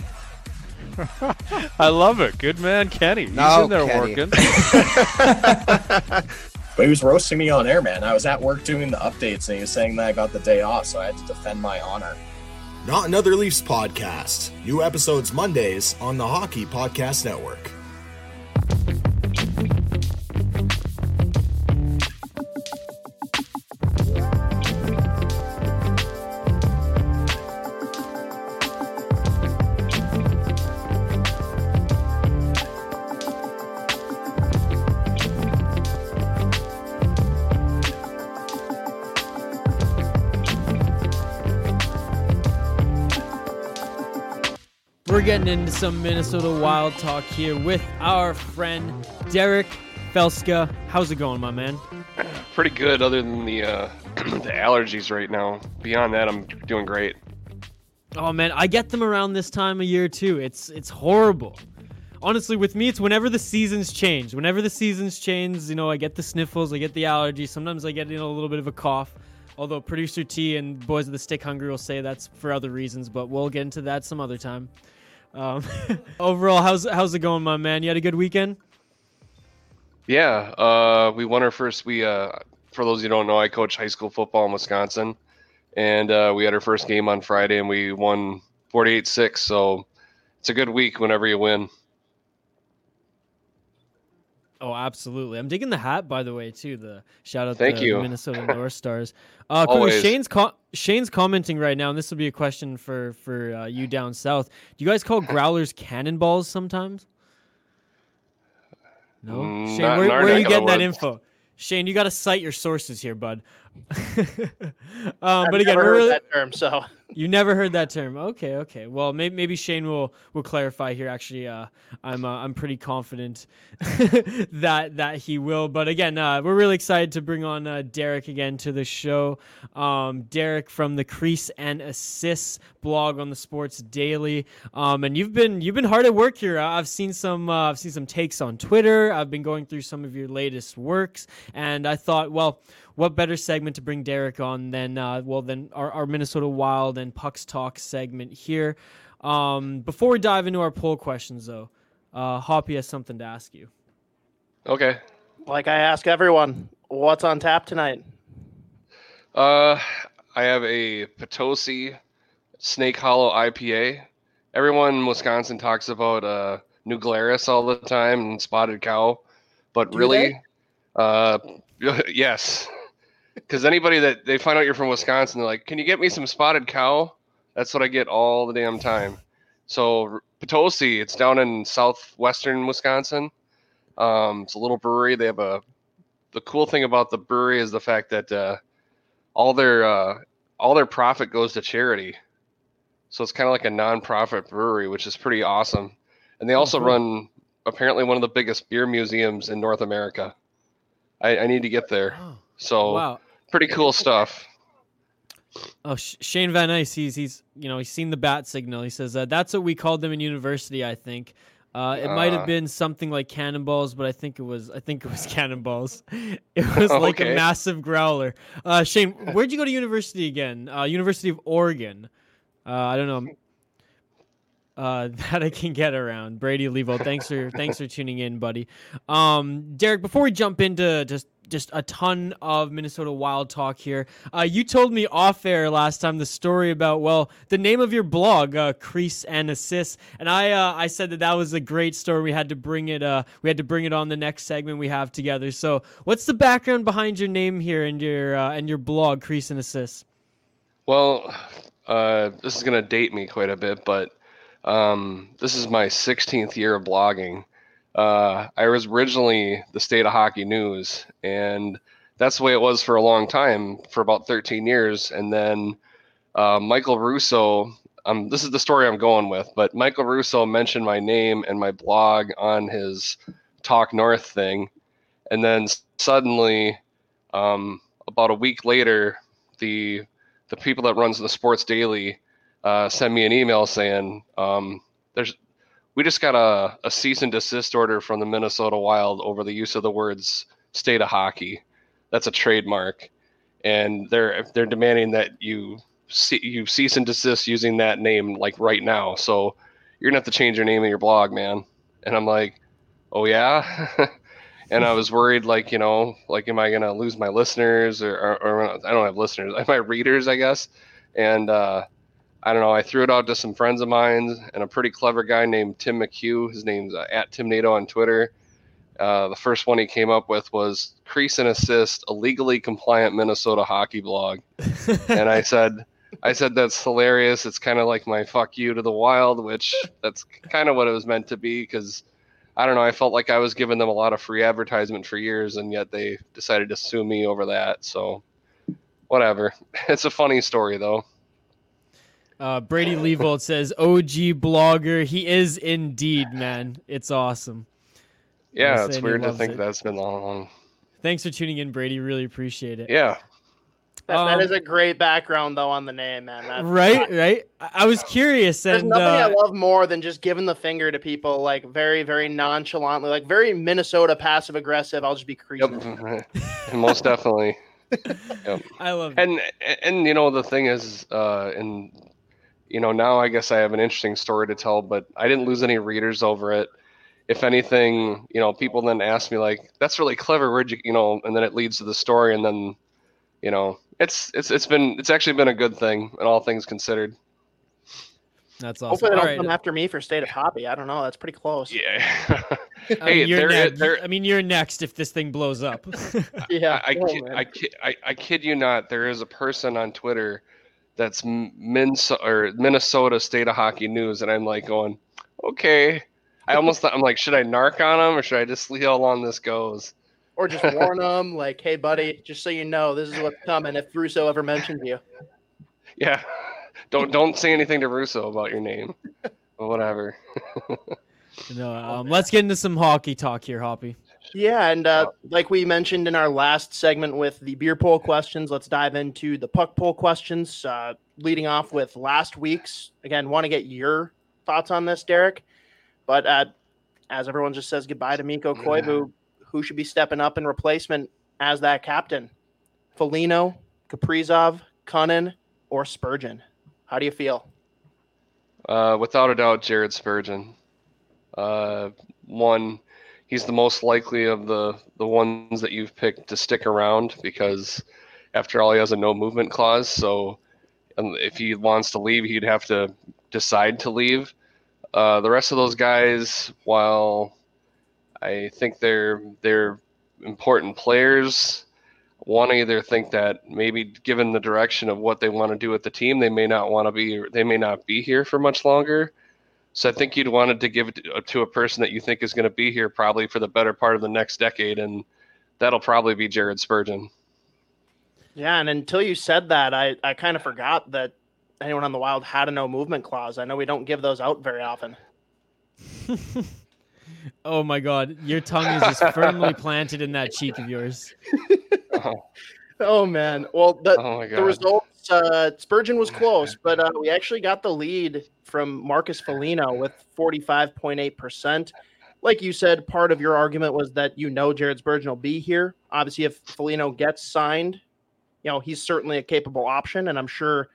I love it. Good man, Kenny. He's No, in there Kenny. working. [laughs] [laughs] But he was roasting me on air, man. I was at work doing the updates and he was saying that I got the day off, so I had to defend my honor. Not Another Leafs podcast. New episodes Mondays on the Hockey Podcast Network. We're getting into some Minnesota Wild talk here with our friend Derek Felska. How's it going, my man? Pretty good, other than the uh, [clears throat] the allergies right now. Beyond that, I'm doing great. Oh man, I get them around this time of year too. It's it's horrible. Honestly, with me, it's whenever the seasons change. Whenever the seasons change, you know, I get the sniffles, I get the allergies. Sometimes I get you know, a little bit of a cough. Although producer T and boys of the Stick Hungry will say that's for other reasons, but we'll get into that some other time. Um, [laughs] overall, how's how's it going, my man? You had a good weekend? Yeah, uh, we won our first. We, uh, for those who don't know, I coach high school football in Wisconsin, and uh, we had our first game on Friday, and we won 48-6. So it's a good week whenever you win. Oh, absolutely. I'm digging the hat, by the way, too. The shout out Thank to you. the Minnesota North Stars. Uh, quickly. Shane's co- Shane's commenting right now, and this will be a question for for uh, you down south. Do you guys call [laughs] growlers cannonballs sometimes? No, Mm, Shane, where, where are you getting that info? Shane, you got to cite your sources here, bud. [laughs] um, but again, never we're really, that term, so [laughs] you never heard that term. Okay, okay. Well, maybe, maybe Shane will will clarify here. Actually, uh, I'm uh, I'm pretty confident [laughs] that that he will. But again, uh, we're really excited to bring on uh, Derek again to the show. Um, Derek from the Crease and Assists blog on the Sports Daily. Um, and you've been you've been hard at work here. I've seen some uh, I've seen some takes on Twitter. I've been going through some of your latest works, and I thought, well what better segment to bring Derek on than uh, well than our, our Minnesota Wild and Pucks Talk segment here. Um, before we dive into our poll questions, though, uh, Hoppy has something to ask you. Okay. like I ask everyone, what's on tap tonight? Uh, I have a Potosi Snake Hollow IPA. Everyone in Wisconsin talks about uh, New Glarus all the time and Spotted Cow, but Do really, uh, [laughs] yes, because anybody that they find out you're from Wisconsin, they're like, "Can you get me some Spotted Cow?" That's what I get all the damn time. So Potosi, it's down in southwestern Wisconsin. Um, it's a little brewery. They have a. The cool thing about the brewery is the fact that uh, all their uh, all their profit goes to charity. So it's kind of like a non-profit brewery, which is pretty awesome. And they also cool. run apparently one of the biggest beer museums in North America. I, I need to get there. Oh, So wow. pretty cool stuff. Oh, Shane Van Ice, he's he's you know he's seen the bat signal. He says uh, that's what we called them in university. I think uh, it might have Uh. been something like cannonballs, but I think it was I think it was [laughs] cannonballs. [laughs] It was like a massive growler. Uh, Shane, where'd you go to university again? Uh, University of Oregon. Uh, I don't know. Uh, [laughs] that I can get around. Brady Levo, thanks for thanks for tuning in, buddy. Um, Derek, before we jump into just just a ton of Minnesota Wild talk here, uh, you told me off air last time the story about well the name of your blog, uh, Crease and Assists, and I uh, I said that that was a great story. We had to bring it uh we had to bring it on the next segment we have together. So what's the background behind your name here and your uh, and your blog, Crease and Assists? Well, uh, this is to date me quite a bit, but um, this is my 16th year of blogging. Uh, I was originally the State of Hockey News, and that's the way it was for a long time, for about 13 years. And then uh, Michael Russo, um, this is the story I'm going with, but Michael Russo mentioned my name and my blog on his Talk North thing. And then suddenly, um, about a week later, the the people that runs the Sports Daily uh, sent me an email saying um, there's we just got a, a cease and desist order from the Minnesota Wild over the use of the words "state of hockey." That's a trademark, and they're they're demanding that you see, you cease and desist using that name like right now. So you're gonna have to change your name in your blog, man. And I'm like, oh yeah. [laughs] and I was worried, like you know, like am I gonna lose my listeners or, or, or I don't have listeners, [laughs] my readers, I guess. And uh, I don't know. I threw it out to some friends of mine and a pretty clever guy named Tim McHugh. His name's uh, at Tim Nato on Twitter. Uh, the first one he came up with was crease and assist, a legally compliant Minnesota hockey blog. [laughs] and I said, I said that's hilarious. It's kind of like my fuck you to the wild, which that's kind of what it was meant to be because I don't know. I felt like I was giving them a lot of free advertisement for years, and yet they decided to sue me over that. So, whatever. [laughs] It's a funny story, though. Uh, Brady Levold says, "OG blogger, he is indeed, man. It's awesome." Yeah, it's weird to think it. that's been long. Thanks for tuning in, Brady. Really appreciate it. Yeah. That, Um, that is a great background though on the name, man. That's Right, right. I I was curious, There's and nothing I uh, love more than just giving the finger to people like very, very nonchalantly, like very Minnesota passive aggressive. I'll just be creasing. it. And most definitely. [laughs] Yep. I love and and you know the thing is, uh, and you know now I guess I have an interesting story to tell, but I didn't lose any readers over it. If anything, you know, people then ask me like, "That's really clever. Where'd you, you know?" And then it leads to the story, and then, you know, it's it's it's been it's actually been a good thing, and all things considered. That's awesome. Hopefully they All don't right. come after me for state of hobby. I don't know. That's pretty close. Yeah. [laughs] I hey, mean, you're there, next. there, I mean, you're next if this thing blows up. [laughs] yeah. I, I, kid. I, kid, I, I kid you not. There is a person on Twitter that's Minnesota or Minnesota State of Hockey News, and I'm like going, okay. I almost thought I'm like, should I narc on him or should I just see how long this goes? Or just [laughs] warn them, like, hey, buddy, just so you know, this is what's coming if Russo ever mentions you. Yeah, don't don't say anything to Russo about your name, but whatever. [laughs] no, um, let's get into some hockey talk here, Hoppy. Yeah, and uh, like we mentioned in our last segment with the beer poll questions, let's dive into the puck poll questions. Uh, leading off with last week's. Again, want to get your thoughts on this, Derek. But uh, as everyone just says goodbye to Mikko Koivu, who should be stepping up in replacement as that captain? Foligno, Kaprizov, Kunin, or Spurgeon? How do you feel? Uh, without a doubt, Jared Spurgeon. Uh, one, he's the most likely of the the ones that you've picked to stick around because, after all, he has a no movement clause. So, um, if he wants to leave, he'd have to decide to leave. Uh, the rest of those guys, while I think they're they're important players, want to either think that maybe given the direction of what they want to do with the team, they may not want to be they may not be here for much longer. So I think you'd wanted to give it to- uh, to a person that you think is going to be here probably for the better part of the next decade, and that'll probably be Jared Spurgeon. Yeah, and until you said that, I, I kind of forgot that anyone on the Wild had a no movement clause. I know we don't give those out very often. [laughs] Oh my God, your tongue is just firmly [laughs] planted in that cheek of yours. [laughs] Oh man. Well, the, Oh my the God. Results. Uh, Spurgeon was close, but uh, we actually got the lead from Marcus Foligno with forty-five point eight percent. Like you said, part of your argument was that you know Jared Spurgeon will be here. Obviously, if Foligno gets signed, you know he's certainly a capable option, and I'm sure,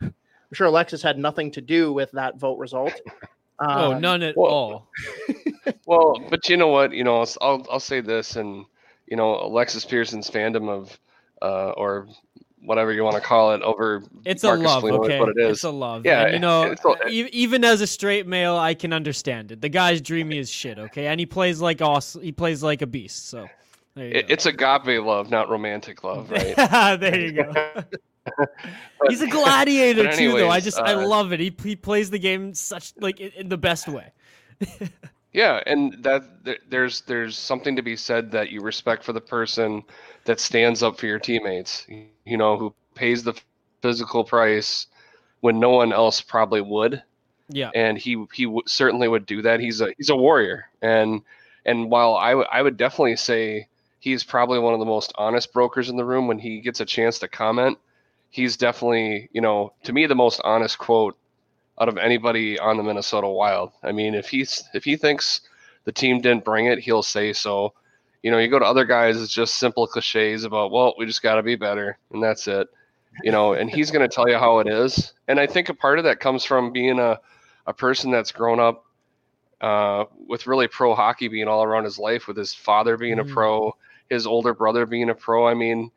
I'm sure Alexis had nothing to do with that vote result. [laughs] oh, Um, none at well- all. [laughs] Well, but you know what? You know, I'll I'll say this, and you know, Alexis Pearson's fandom of, uh, or whatever you want to call it, over It's Marcus a love, Foligno okay? what it is. It's a love. Yeah, and, you know, it's e- even as a straight male, I can understand it. The guy's dreamy as shit, okay? And he plays like awesome. He plays like a beast. So there you It, it's agape love, not romantic love, [laughs] right? there you go. [laughs] He's a gladiator but too, though. I anyways, just I uh, love it. He he plays the game such like in, in the best way. [laughs] Yeah, and that there- there's there's something to be said that you respect for the person that stands up for your teammates. You know, who pays the physical price when no one else probably would. Yeah. and he he w- certainly would do that. He's a he's a warrior, and and while I would I would definitely say he's probably one of the most honest brokers in the room when he gets a chance to comment. He's definitely you know to me the most honest quote out of anybody on the Minnesota Wild. I mean, if he's if he thinks the team didn't bring it, he'll say so. You know, you go to other guys, it's just simple cliches about, well, we just got to be better, and that's it. You know, and he's going to tell you how it is. And I think a part of that comes from being a a person that's grown up uh, with really pro hockey being all around his life, with his father being Mhm. a pro, his older brother being a pro. I mean,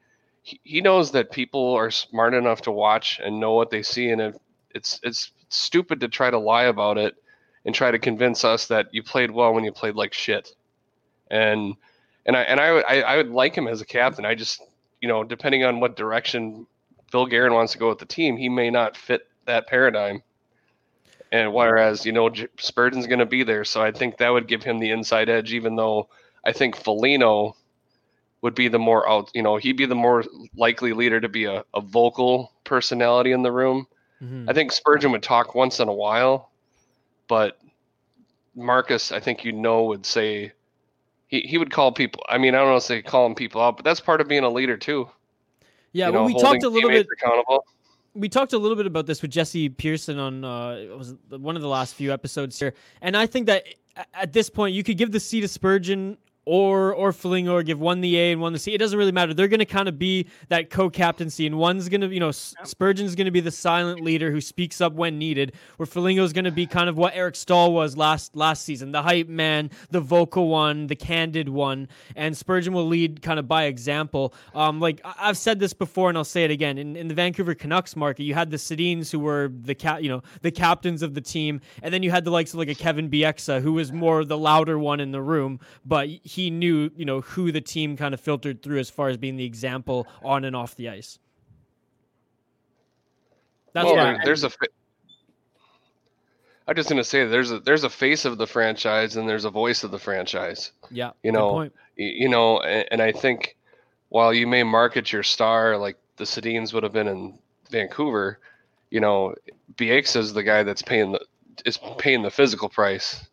he, he knows that people are smart enough to watch and know what they see, and if it's it's stupid to try to lie about it and try to convince us that you played well when you played like shit. And and I and I I, I would like him as a captain. I just you know depending on what direction Bill Guerin wants to go with the team, he may not fit that paradigm. And whereas you know Spurgeon's going to be there, so I think that would give him the inside edge. Even though I think Foligno would be the more out, you know, he'd be the more likely leader to be a, a vocal personality in the room. Mhm. I think Spurgeon would talk once in a while, but Marcus, I think you know, would say he, he would call people. I mean, I don't know if say calling people out, but that's part of being a leader too. Yeah, you well, know, we talked a little bit. accountable. we talked a little bit about this with Jesse Pearson on uh, was one of the last few episodes here, and I think that at this point you could give the C to Spurgeon or or Foligno or give one the A and one the C. It doesn't really matter. They're going to kind of be that co-captaincy, and one's going to you know Spurgeon's going to be the silent leader who speaks up when needed, where Foligno's going to be kind of what Eric Staal was last last season, the hype man, the vocal one, the candid one, and Spurgeon will lead kind of by example. Um, like I've said this before, and I'll say it again. In, in the Vancouver Canucks market, you had the Sedins who were the cat you know, the captains of the team, and then you had the likes of like a Kevin Bieksa who was more the louder one in the room, but he knew, you know, who the team kind of filtered through as far as being the example on and off the ice. That's well, there- there's a. fa- I'm just gonna say there's a there's a face of the franchise and there's a voice of the franchise. yeah, You know, you know, and, and I think while you may market your star like the Sedins would have been in Vancouver, you know, Bieksa is the guy that's paying the is paying the physical price,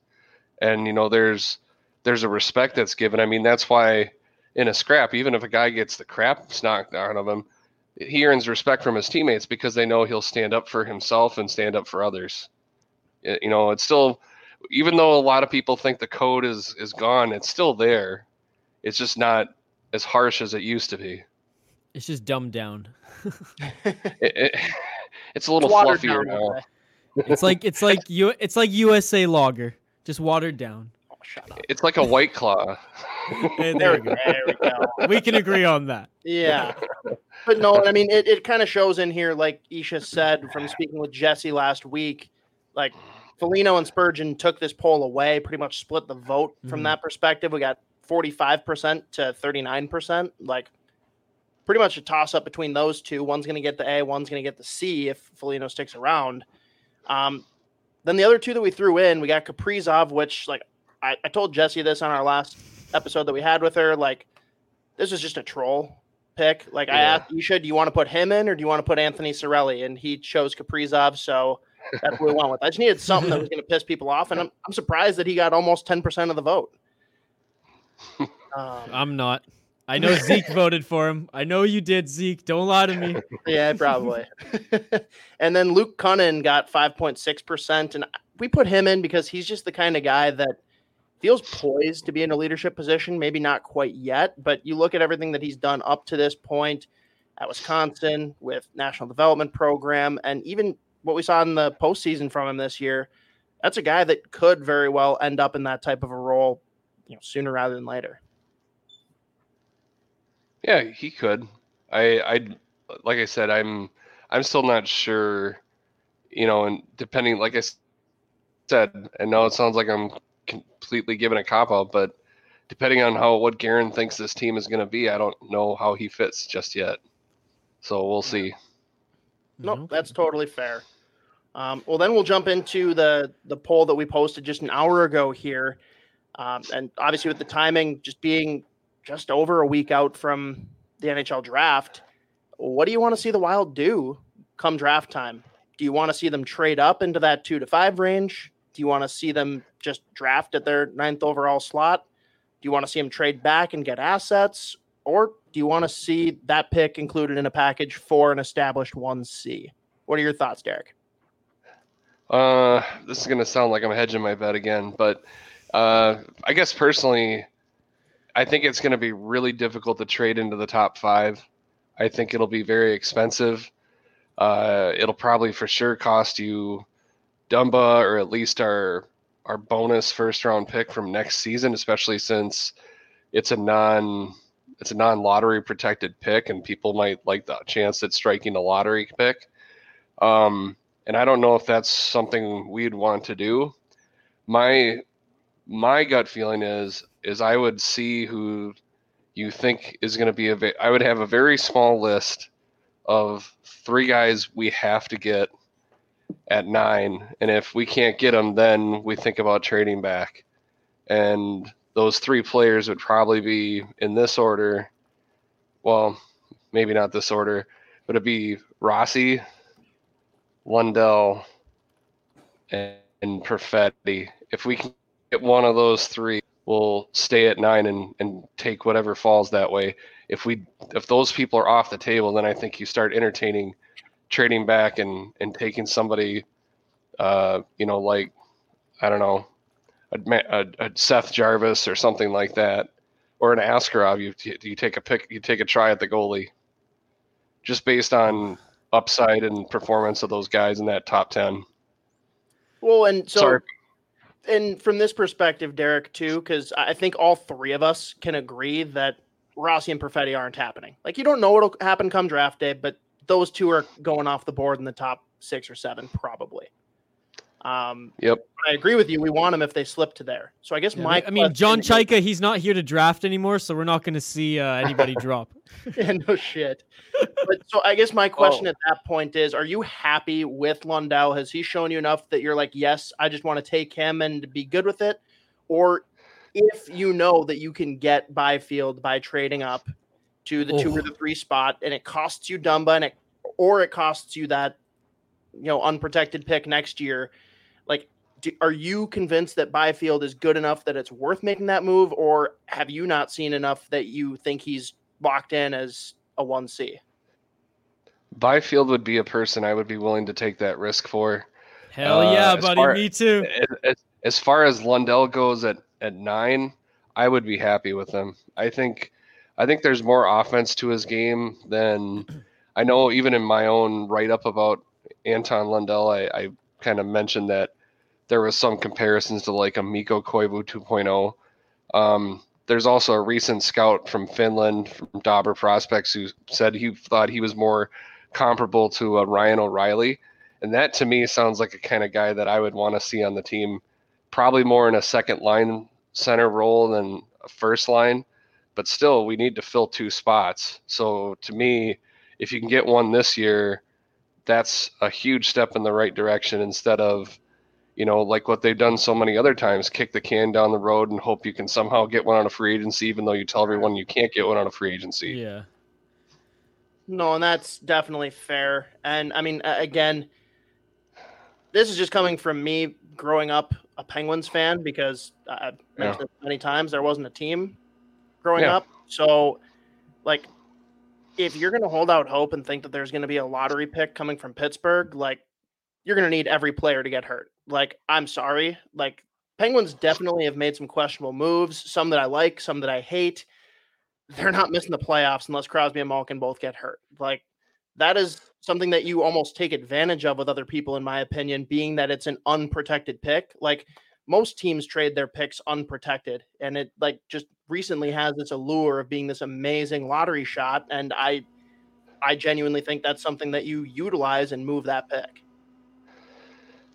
and you know, there's there's a respect that's given. I mean, that's why in a scrap, even if a guy gets the crap knocked out of him, he earns respect from his teammates because they know he'll stand up for himself and stand up for others. Y- You know, it's still, even though a lot of people think the code is is gone, it's still there. It's just not as harsh as it used to be. It's just dumbed down. [laughs] It, it, [laughs] it's a little It's watered fluffier down, now. It's like it's like you it's like USA Lager, just watered down. Shut up. It's like a white claw. There there we we go. There we go. go. We can agree on that. Yeah. But no, I mean, it, it kind of shows in here, like Isha said from speaking with Jesse last week, like Foligno and Spurgeon took this poll away, pretty much split the vote from Mhm. that perspective. We got 45% to 39%. Like, pretty much a toss up between those two. One's going to get the A, one's going to get the C if Foligno sticks around. Um, then the other two that we threw in, we got Kaprizov, which, like, I, I told Jesse this on our last episode that we had with her. Like, this is just a troll pick. Like I Yeah. asked Isha, do you want to put him in or do you want to put Anthony Sorelli? And he chose Kaprizov, so that's what we went with. I just needed something that was going to piss people off, and I'm, I'm surprised that he got almost 10% of the vote. [laughs] Um, I'm not. I know Zeke [laughs] voted for him. I know you did, Zeke. Don't lie to me. yeah, probably. [laughs] and then Luke Kunin got 5.6%, and we put him in because he's just the kind of guy that feels poised to be in a leadership position. Maybe not quite yet, but you look at everything that he's done up to this point at Wisconsin with National Development Program, and even what we saw in the postseason from him this year. That's a guy that could very well end up in that type of a role, you know, sooner rather than later. Yeah, he could. I I like I said, I'm I'm still not sure, you know, and depending like I said, and now it sounds like I'm completely given a cop out, but depending on how what Guerin thinks this team is going to be, I don't know how he fits just yet. So we'll see. Nope, that's totally fair. Um, well, then we'll jump into the the poll that we posted just an hour ago here, um, and obviously with the timing just being just over a week out from the NHL draft, what do you want to see the Wild do come draft time? Do you want to see them trade up into that two to five range? Do you want to see them just draft at their ninth overall slot? Do you want to see them trade back and get assets? Or do you want to see that pick included in a package for an established 1C? What are your thoughts, Derek? Uh, this is gonna sound like I'm hedging my bet again, but uh, I guess personally, I think it's gonna be really difficult to trade into the top five. I think it'll be very expensive. Uh, it'll probably for sure cost you Dumba or at least our our bonus first round pick from next season, especially since it's a non it's a non lottery protected pick, and people might like the chance at striking a lottery pick. Um, and I don't know if that's something we'd want to do. My my gut feeling is is I would see who you think is going to be a. I would have a very small list of three guys we have to get at nine, and if we can't get them, then we think about trading back. And those three players would probably be in this order. Well, maybe not this order, but it'd be Rossi, Lundell, and, and Perfetti. If we can get one of those three, we'll stay at nine and, and take whatever falls that way. If we if those people are off the table, then I think you start entertaining trading back and and taking somebody, uh, you know, like I don't know, a, a, a Seth Jarvis or something like that, or an Askarov. You you take a pick, you take a try at the goalie, just based on upside and performance of those guys in that top ten. Well, and so, Sorry. and from this perspective, Derek, too, because I think all three of us can agree that Rossi and Perfetti aren't happening. Like, you don't know what'll happen come draft day, but those two are going off the board in the top six or seven, probably. Um, Yep. I agree with you. We want them if they slip to there. So I guess Yeah, my I mean, John question Chayka, he's not here to draft anymore, so we're not going to see uh, anybody [laughs] drop. yeah, no shit. But so I guess my question at that point is: Are you happy with Lundell? Has he shown you enough that you're like, yes, I just want to take him and be good with it? Or if you know that you can get Byfield by trading up to the two or Oh. the three spot, and it costs you Dumba, and it or it costs you that you know unprotected pick next year, like. Do, are you convinced that Byfield is good enough that it's worth making that move, or have you not seen enough that you think he's locked in as a 1C. Byfield would be a person I would be willing to take that risk for. Hell Uh, yeah, buddy. far- Me too. As, as, as far as Lundell goes at, at nine, I would be happy with him. I think I think there's more offense to his game than I know. Even in my own write up about Anton Lundell, I, I kind of mentioned that there was some comparisons to like a Mikko Koivu 2.0. Um, there's also a recent scout from Finland from Dobber Prospects who said he thought he was more comparable to a Ryan O'Reilly. And that to me sounds like a kind of guy that I would want to see on the team, probably more in a second line center role than a first line. But still, we need to fill two spots. So to me, if you can get one this year, that's a huge step in the right direction instead of, you know, like what they've done so many other times kick the can down the road and hope you can somehow get one on a free agency, even though you tell everyone you can't get one on a free agency. Yeah. No, and that's definitely fair. And I mean, again, this is just coming from me growing up a Penguins fan because I- I've mentioned it many times there wasn't a team growing Yeah. up. So, like, if you're going to hold out hope and think that there's going to be a lottery pick coming from Pittsburgh, like, you're going to need every player to get hurt. Like, I'm sorry. Like, Penguins definitely have made some questionable moves, some that I like, some that I hate. They're not missing the playoffs unless Crosby and Malkin both get hurt. Like, that is something that you almost take advantage of with other people, in my opinion, being that it's an unprotected pick. Like, most teams trade their picks unprotected, and it like just recently has this allure of being this amazing lottery shot. And I, I genuinely think that's something that you utilize and move that pick.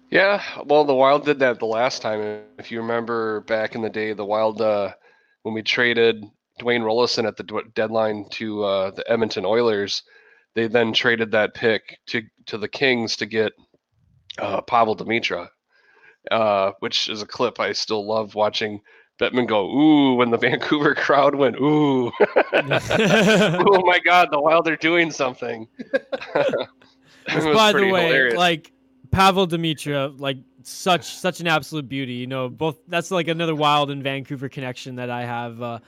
Yeah, well, the Wild did that the last time. If you remember back in the day, the Wild, uh, when we traded Dwayne Roloson at the d- deadline to uh, the Edmonton Oilers, they then traded that pick to to the Kings to get uh, Pavol Demitra, uh, which is a clip I still love watching. Bettman go ooh when the [laughs] Vancouver crowd went ooh. [laughs] oh my God, the Wild are doing something. [laughs] By the way, hilarious. like Pavol Demitra, like such such an absolute beauty. You know, both that's like another Wild and Vancouver connection that I have. Uh,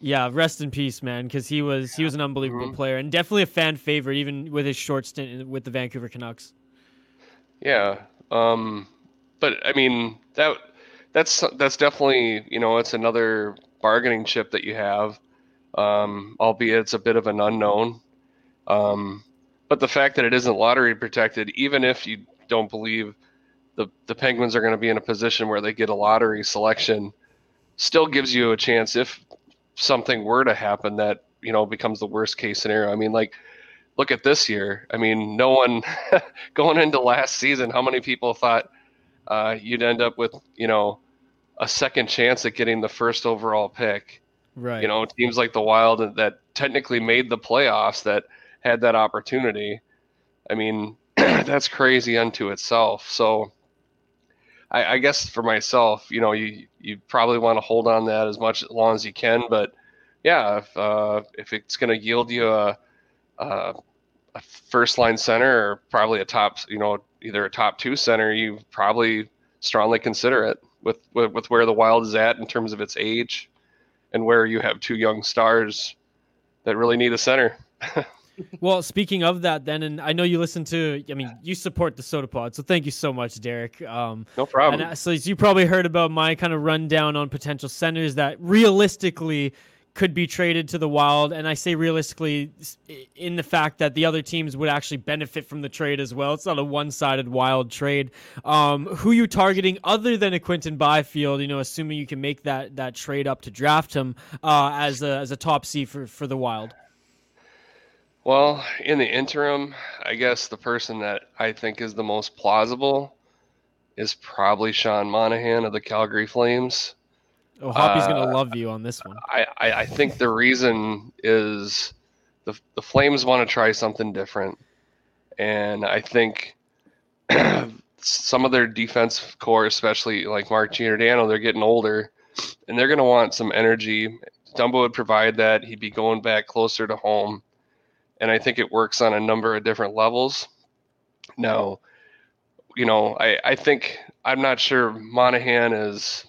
yeah, rest in peace, man, because he was he was an unbelievable mm-hmm. player and definitely a fan favorite, even with his short stint with the Vancouver Canucks. Yeah, um, but I mean that that's that's definitely you know it's another bargaining chip that you have, um, albeit it's a bit of an unknown. Um, but the fact that it isn't lottery protected, even if you don't believe the the Penguins are going to be in a position where they get a lottery selection, still gives you a chance if something were to happen that you know becomes the worst case scenario. I mean, like look at this year. I mean, no one [laughs] going into last season. How many people thought uh, you'd end up with you know a second chance at getting the first overall pick? Right. You know, teams like the Wild that technically made the playoffs that had that opportunity. I mean, [clears throat] that's crazy unto itself. So. I, I guess for myself, you know, you you probably want to hold on that as much as long as you can. But yeah, if uh, if it's going to yield you a, a, a first line center or probably a top, you know, either a top two center, you probably strongly consider it with, with with where the Wild is at in terms of its age, and where you have two young stars that really need a center. [laughs] well, speaking of that, then, and I know you listen to, I mean, you support the Sota Pod, so thank you so much, Derek. Um, no problem. And so you probably heard about my kind of rundown on potential centers that realistically could be traded to the Wild, and I say realistically in the fact that the other teams would actually benefit from the trade as well. It's not a one-sided Wild trade. Um, who you targeting other than a Quinton Byfield? You know, assuming you can make that that trade up to draft him uh, as a as a top C for for the Wild. Well, in the interim, I guess the person that I think is the most plausible is probably Sean Monahan of the Calgary Flames. Oh, Hoppy's uh, gonna love you on this one. I, I, I think the reason is the the Flames want to try something different, and I think [clears throat] some of their defense core, especially like Mark Giordano, they're getting older, and they're gonna want some energy. Dumba would provide that. He'd be going back closer to home and I think it works on a number of different levels. Now, you know, I, I think I'm not sure Monahan is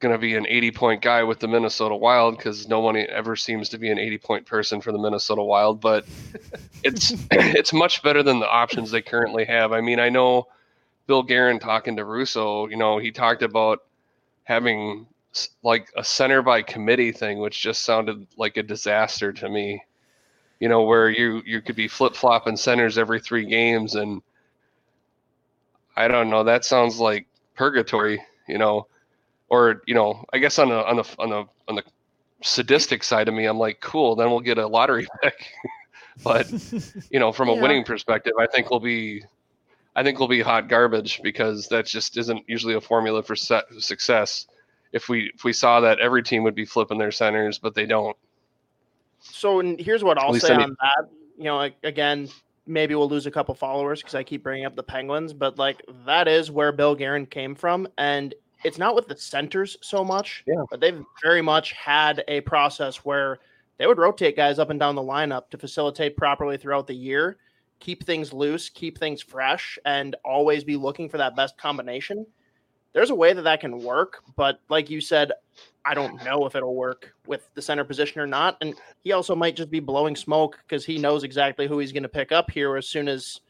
going to be an 80 point guy with the Minnesota Wild because no one ever seems to be an 80 point person for the Minnesota Wild, but [laughs] it's [clears throat] it's much better than the options they currently have. I mean, I know Bill Guerin talking to Russo, you know, he talked about having like a center by committee thing, which just sounded like a disaster to me you know, where you you could be flip flopping centers every three games, and I don't know. That sounds like purgatory, you know, or you know, I guess on the on the on the on the sadistic side of me, I'm like, cool. Then we'll get a lottery [laughs] pick. but [laughs] you know, from a winning perspective, I think we'll be, I think we'll be hot garbage because that just isn't usually a formula for success. If we if we saw that every team would be flipping their centers, but they don't. So and here's what I'll say on that. You know, again, maybe we'll lose a couple followers because I keep bringing up the Penguins, but like that is where Bill Guerin came from, and it's not with the centers so much. Yeah. But they've very much had a process where they would rotate guys up and down the lineup to facilitate properly throughout the year, keep things loose, keep things fresh, and always be looking for that best combination. There's a way that that can work, but like you said, I don't know if it'll work with the center position or not. And he also might just be blowing smoke because he knows exactly who he's going to pick up here as soon as,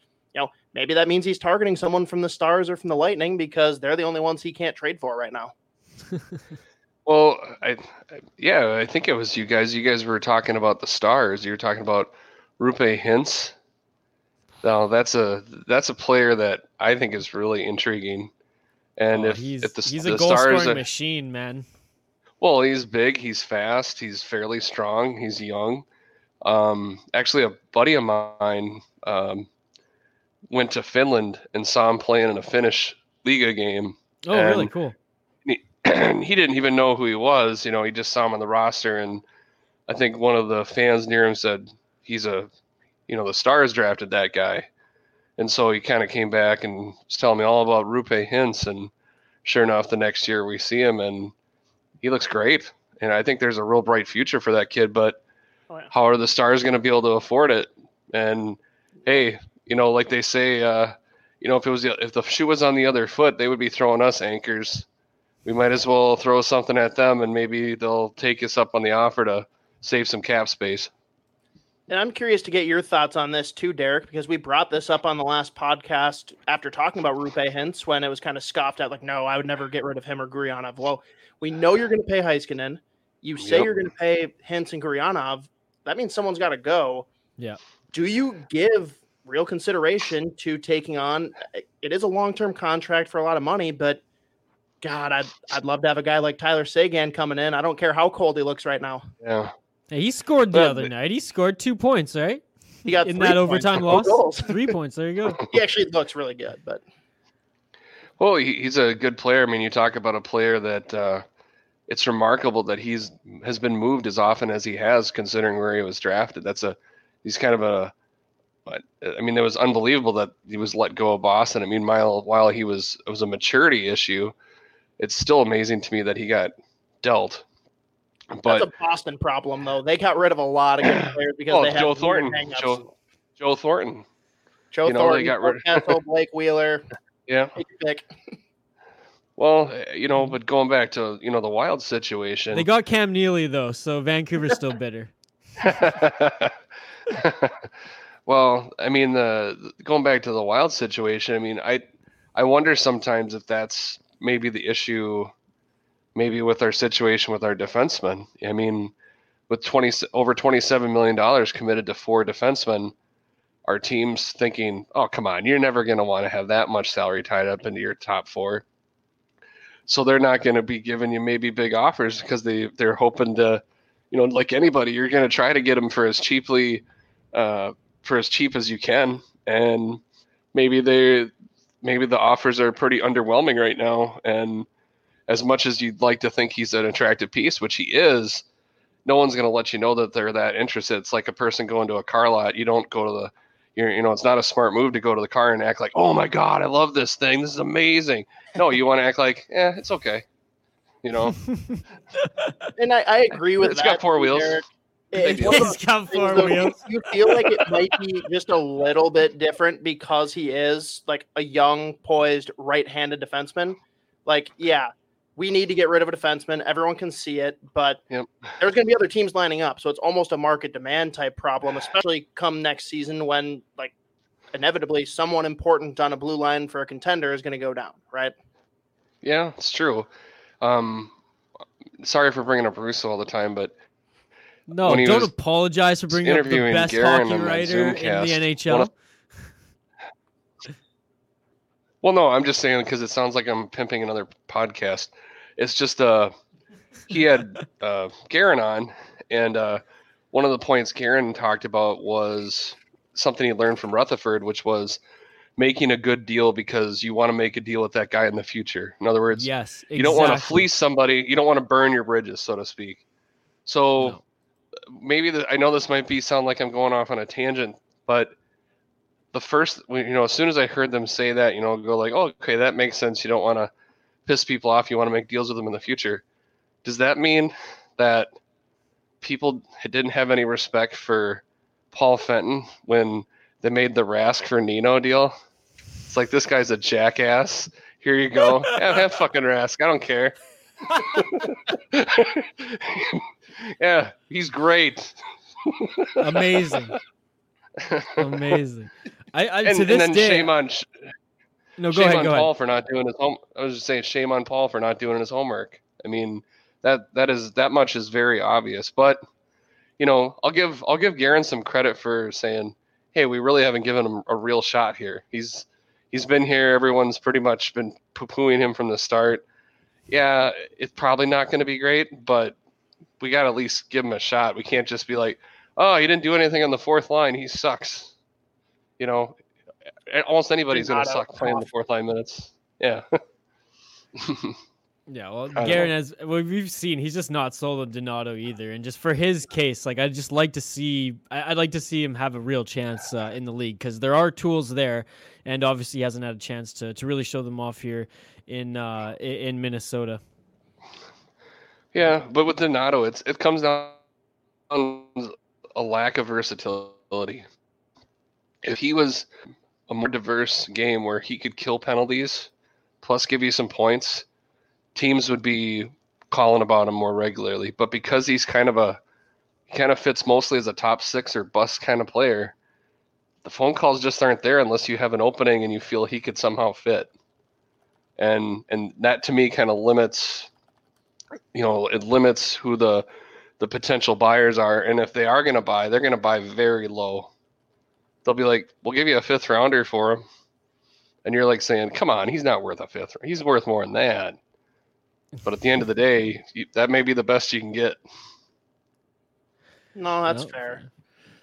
maybe that means he's targeting someone from the Stars or from the Lightning because they're the only ones he can't trade for right now. [laughs] well, I, yeah, I think it was you guys. You guys were talking about the Stars. You were talking about Roope Hintz. Now that's a that's a player that I think is really intriguing. And oh, if, he's, if the, he's the a goal scoring machine, man. Well, he's big, he's fast, he's fairly strong, he's young. Um, actually, a buddy of mine um, went to Finland and saw him playing in a Finnish Liiga game. Oh, really cool. He, [clears throat] he didn't even know who he was. You know, he just saw him on the roster, and I think one of the fans near him said he's a you know the Stars drafted that guy, and so he kind of came back and was telling me all about Roope Hintz, and sure enough, the next year we see him and he looks great, and I think there's a real bright future for that kid. But Oh, yeah. how are the Stars going to be able to afford it? And hey, you know, like they say, uh, you know, if it was the, if the shoe was on the other foot, they would be throwing us anchors. We might as well throw something at them, and maybe they'll take us up on the offer to save some cap space. And I'm curious to get your thoughts on this too, Derek, because we brought this up on the last podcast after talking about Roope Hintz when it was kind of scoffed at, like, no, I would never get rid of him or Gurianov. Well, we know you're going to pay Heiskanen. You say Yep. you're going to pay Hintz and Gurianov. That means someone's got to go. Yeah. Do you give real consideration to taking on? It is a long term contract for a lot of money, but God, I'd I'd love to have a guy like Tyler Seguin coming in. I don't care how cold he looks right now. Yeah. Hey, he scored the Well, other night. He scored two points, right? He got in three that points overtime loss. goals. Three points. There you go. [laughs] He actually looks really good, but Well, he's a good player. I mean, you talk about a player that uh, it's remarkable that he's has been moved as often as he has, considering where he was drafted. That's a he's kind of a. But I mean, it was unbelievable that he was let go of Boston. I mean, while while he was it was a maturity issue, it's still amazing to me that he got dealt. But that's a Boston problem, though. They got rid of a lot of good [clears throat] players because oh, they had Joe weird Thornton, hangups. Joe Joe Thornton. Joe you know, Thornton, they got rid- Kessel, [laughs] Blake Wheeler. Yeah. Pick. Well, eh, you know, but going back to you know the Wild situation, They got Cam Neely though, so Vancouver's still bitter. [laughs] [laughs] well, I mean, the going back to the Wild situation, I mean, I I wonder sometimes if that's maybe the issue, maybe with our situation with our defensemen. I mean, with twenty over twenty seven million dollars committed to four defensemen, our team's thinking, oh come on, you're never going to want to have that much salary tied up into your top four. So they're not going to be giving you maybe big offers because they they're hoping to, you know, like anybody, you're going to try to get them for as cheaply, uh, for as cheap as you can, and maybe they maybe the offers are pretty underwhelming right now. And as much as you'd like to think he's an attractive piece, which he is, no one's going to let you know that they're that interested. It's like a person going to a car lot. You don't go to the you're, you know, it's not a smart move to go to the car and act like, oh my God, I love this thing. This is amazing. No, you want to act like, yeah, it's okay. You know, [laughs] And I, I agree with It's that. It's got four wheels. Derek. Big It's one of It's those got things, four though, wheels. You feel like it might be just a little bit different because he is like a young, poised, right-handed defenseman. Like, yeah, we need to get rid of a defenseman. Everyone can see it, but Yep. there's going to be other teams lining up, so it's almost a market demand type problem, [sighs] especially come next season when like inevitably someone important on a blue line for a contender is going to go down, right? yeah, it's true. Um, sorry for bringing up Russo all the time, but No, don't apologize for bringing up the best Guerin hockey writer in the NHL. of- Well, no, I'm just saying because it sounds like I'm pimping another podcast. It's just uh, he had [laughs] uh, Guerin on, and uh, one of the points Guerin talked about was something he learned from Rutherford, which was making a good deal because you want to make a deal with that guy in the future. In other words, yes, you don't want to fleece somebody. You don't want to burn your bridges, so to speak. So maybe the, I know this might be sound like I'm going off on a tangent, but the first, you know, as soon as I heard them say that, you know, go like, oh, okay, that makes sense. You don't want to piss people off. You want to make deals with them in the future. Does that mean that people didn't have any respect for Paul Fenton when they made the Rask for Nino deal? It's like this guy's a jackass. Here you go. [laughs] have, have fucking Rask. I don't care. [laughs] yeah, he's great. Amazing. [laughs] Amazing. I, I and, to and this then day. shame on sh- no, go shame ahead. on Paul ahead. for not doing his home. I was just saying shame on Paul for not doing his homework. I mean that that is that much is very obvious. But you know, I'll give I'll give Guerin some credit for saying, hey, we really haven't given him a real shot here. He's he's been here. Everyone's pretty much been poo pooing him from the start. Yeah, it's probably not going to be great, but we got to at least give him a shot. We can't just be like, oh, he didn't do anything on the fourth line. He sucks. You know, almost anybody's going to suck out playing the tough. fourth line minutes. Yeah. [laughs] Yeah, well, I don't Guerin, know. as well, we've seen, he's just not sold on Donato either. And just for his case, like I'd just like to see, I- I'd like to see him have a real chance uh, in the league because there are tools there, and obviously he hasn't had a chance to to really show them off here in uh, in Minnesota. Yeah, but with Donato, it's it comes down a lack of versatility. If he was a more diverse game where he could kill penalties, plus give you some points, teams would be calling about him more regularly. But because he's kind of a he kind of fits mostly as a top six or bust kind of player, the phone calls just aren't there unless you have an opening and you feel he could somehow fit. And and that to me kind of limits you know it limits who the the potential buyers are and if they are going to buy they're going to buy very low they'll be like we'll give you a fifth rounder for him and you're like saying come on he's not worth a fifth he's worth more than that but at the end of the day you, that may be the best you can get No, that's Nope. fair.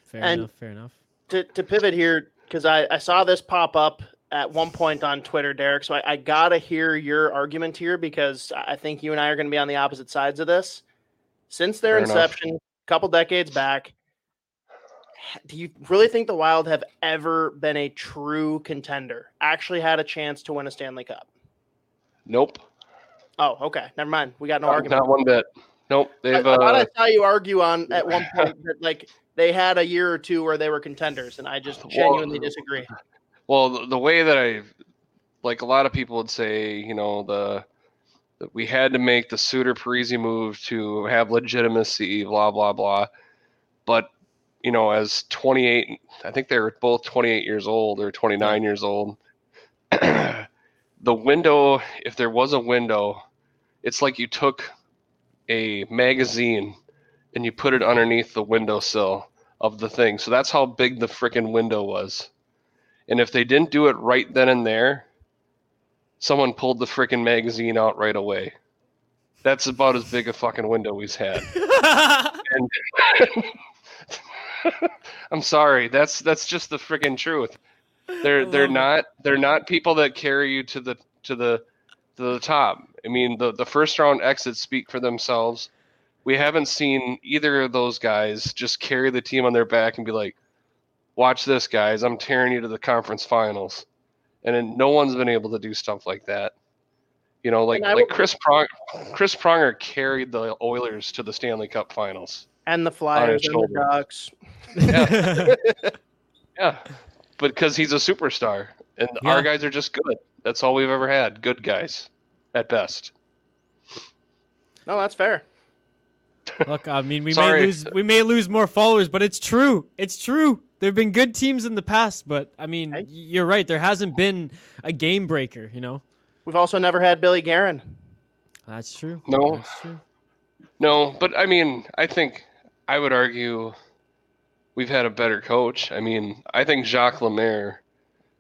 Fair And- enough. Fair enough. to, to pivot here because I, I saw this pop up at one point on Twitter, Derek. So I, I gotta hear your argument here because I I think you and I are going to be on the opposite sides of this. Since their Fair enough. inception, a couple decades back, do you really think the Wild have ever been a true contender? Actually, had a chance to win a Stanley Cup? nope Oh, okay, never mind. We got no argument. not one bit nope I, they've I thought uh, I saw you argue on [laughs] at one point that like they had a year or two where they were contenders, and I just genuinely disagree. Well, the, the way that I like a lot of people would say, you know, the that we had to make the Suter Parise move to have legitimacy, blah blah blah. But you know, as 28, I think they were both 28 years old or 29 years old. [clears throat] the window, if there was a window, it's like you took a magazine and you put it underneath the windowsill of the thing. So that's how big the freaking window was. And if they didn't do it right then and there, someone pulled the freaking magazine out right away. That's about as big a fucking window we've had. [laughs] and [laughs] I'm sorry, that's that's just the freaking truth. They're they're not they're not people that carry you to the to the to the top. I mean, the the first round exits speak for themselves. We haven't seen either of those guys just carry the team on their back and be like, watch this, guys. I'm tearing you to the conference finals. And then no one's been able to do stuff like that. You know, like like will- Chris Prong, Chris Pronger carried the Oilers to the Stanley Cup Finals. And the Flyers and the. Ducks. Yeah, [laughs] yeah, but because he's a superstar, and Yeah. our guys are just good. That's all we've ever had. Good guys, at best. No, that's fair. Look, I mean, we Sorry. may lose, we may lose more followers, but it's true. It's true. There've been good teams in the past, but I mean, y- you're right. There hasn't been a game breaker. You know, We've also never had Billy Guerin. that's true. No. That's true. No, but I mean, I think I would argue we've had a better coach. I mean, I think Jacques Lemaire,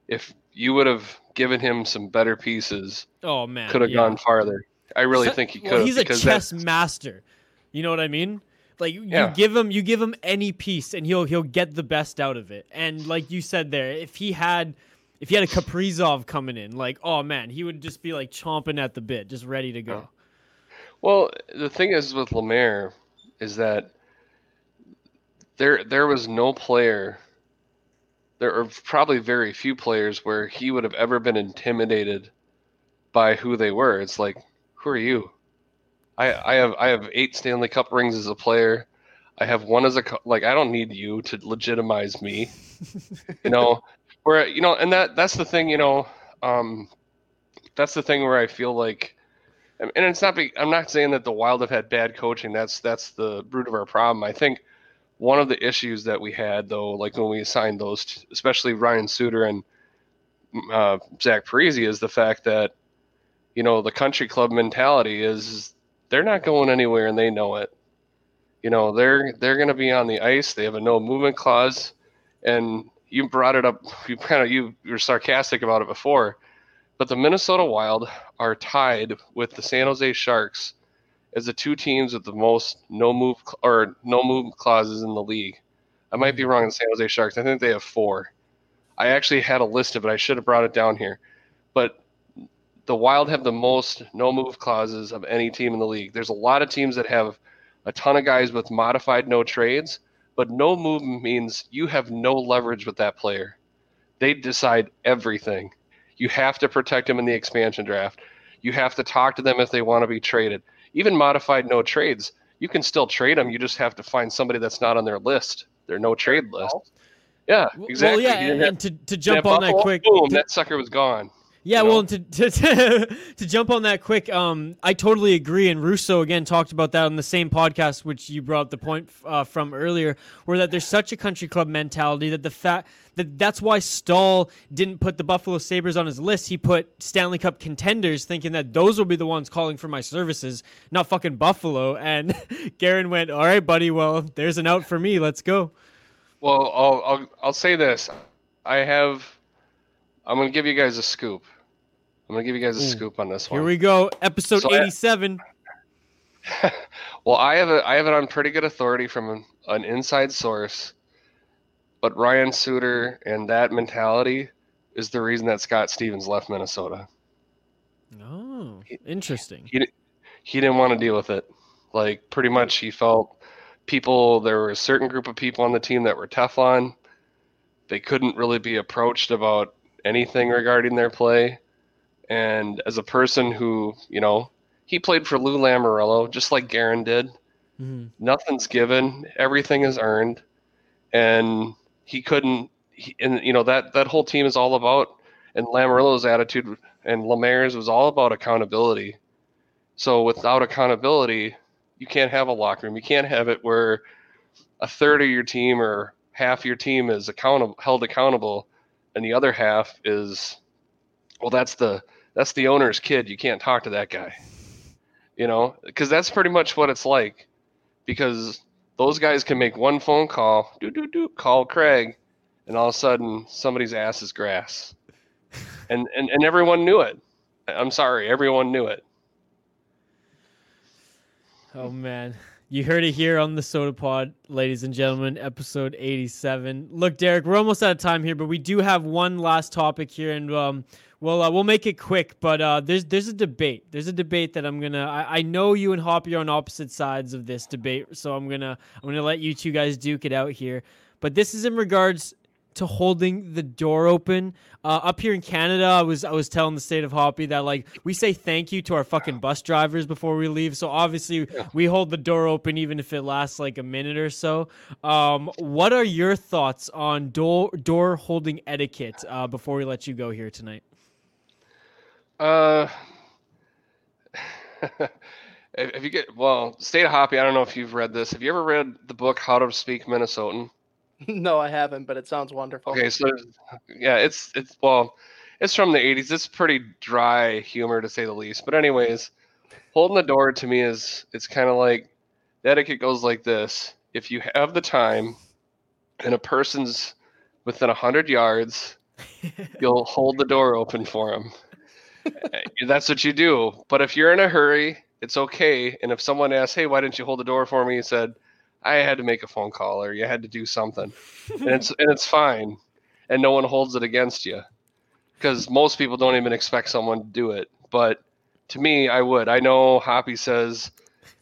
if you would have given him some better pieces, Oh man, could have yeah. gone farther. I really So- think he could. well, he's a because chess that's- master. You know what I mean? Like you, Yeah. you give him you give him any piece and he'll he'll get the best out of it. And like you said there, if he had if he had a Kaprizov coming in, like oh man, he would just be like chomping at the bit, just ready to go. Well, the thing is with Lemaire is that there there was no player there are probably very few players where he would have ever been intimidated by who they were. It's like, who are you? I I have I have eight Stanley Cup rings as a player. I have one as a like I don't need you to legitimize me. you know, [laughs] where you know, and that that's the thing, you know, um that's the thing where I feel like and it's not. I'm not saying that the Wild have had bad coaching. That's that's the root of our problem. I think one of the issues that we had, though, like when we assigned those, especially Ryan Suter and uh, Zach Parise, is the fact that you know the country club mentality is they're not going anywhere and they know it. You know they're they're going to be on the ice. They have a no movement clause, and you brought it up. [laughs] You kind of you you were sarcastic about it before. But the Minnesota Wild are tied with the San Jose Sharks as the two teams with the most no move or no move clauses in the league. I might be mm-hmm. wrong on San Jose Sharks. I think they have four. I actually had a list of it. I should have brought it down here. But the Wild have the most no move clauses of any team in the league. There's a lot of teams that have a ton of guys with modified no trades, but no move means you have no leverage with that player. They decide everything. You have to protect them in the expansion draft. You have to talk to them if they want to be traded. Even modified no trades, you can still trade them. You just have to find somebody that's not on their list, their no trade list. Yeah, exactly. Well, yeah, and have- to, to jump on that quick. boom, to- that sucker was gone. Yeah, you know? well, to, to, to, [laughs] to jump on that quick, um, I totally agree. And Russo again talked about that on the same podcast, which you brought up the point uh, from earlier, where that there's such a country club mentality that the fact that that's why Staal didn't put the Buffalo Sabres on his list. He put Stanley Cup contenders, thinking that those will be the ones calling for my services, not fucking Buffalo. And [laughs] Guerin went, "All right, buddy. Well, there's an out for me. Let's go." Well, I'll, I'll I'll say this. I have. I'm gonna give you guys a scoop. I'm gonna give you guys a Ooh. scoop on this one. Here we go, episode So I- 87. [laughs] Well, I have it. I have it on pretty good authority from an, an inside source. But Ryan Suter and that mentality is the reason that Scott Stevens left Minnesota. Oh, interesting. He he didn't want to deal with it. Like pretty hmm. much, he felt people. There were a certain group of people on the team that were Teflon. They couldn't really be approached about anything regarding their play. And as a person who, you know, he played for Lou Lamoriello, just like Guerin did. Mhm. Nothing's given, everything is earned, and he couldn't. He, and you know that that whole team is all about, and Lamoriello's attitude and Lemaire's was all about accountability. So without accountability, you can't have a locker room. You can't have it where a third of your team or half your team is accountable, held accountable, and the other half is, well, that's the that's the owner's kid. You can't talk to that guy. You know, because that's pretty much what it's like. Because those guys can make one phone call, do do do, call Craig, and all of a sudden somebody's ass is grass, and and and everyone knew it. I'm sorry, everyone knew it. Oh man. You heard it here on the Sota Pod, ladies and gentlemen, episode 87. Look, Derek, we're almost out of time here, but we do have one last topic here, and um, we'll uh, we'll make it quick. But uh, there's there's a debate. There's a debate that I'm gonna. I, I know you and Hoppy are on opposite sides of this debate, so I'm gonna I'm gonna let you two guys duke it out here. But this is in regards to holding the door open. Uh, up here in Canada, I was I was telling the state of Hoppy that like we say thank you to our fucking bus drivers before we leave. So obviously we hold the door open even if it lasts like a minute or so. Um, what are your thoughts on door door holding etiquette uh, before we let you go here tonight? Uh, [laughs] if if you get well, State of Hoppy. I don't know if you've read this. Have you ever read the book How to Speak Minnesotan? [laughs] no, I haven't, but it sounds wonderful. Okay, so yeah, it's it's well, it's from the '80s. It's pretty dry humor to say the least. But anyways, holding the door to me is it's kind of like the etiquette goes like this: if you have the time, and a person's within a hundred yards, [laughs] you'll hold the door open for them. Eh, that's what you do. But if you're in a hurry, it's okay. And if someone asks, "Hey, why didn't you hold the door for me?" You said, "I had to make a phone call, or you had to do something," and it's [laughs] and it's fine, and no one holds it against you, because most people don't even expect someone to do it. But to me, I would. I know Hoppy says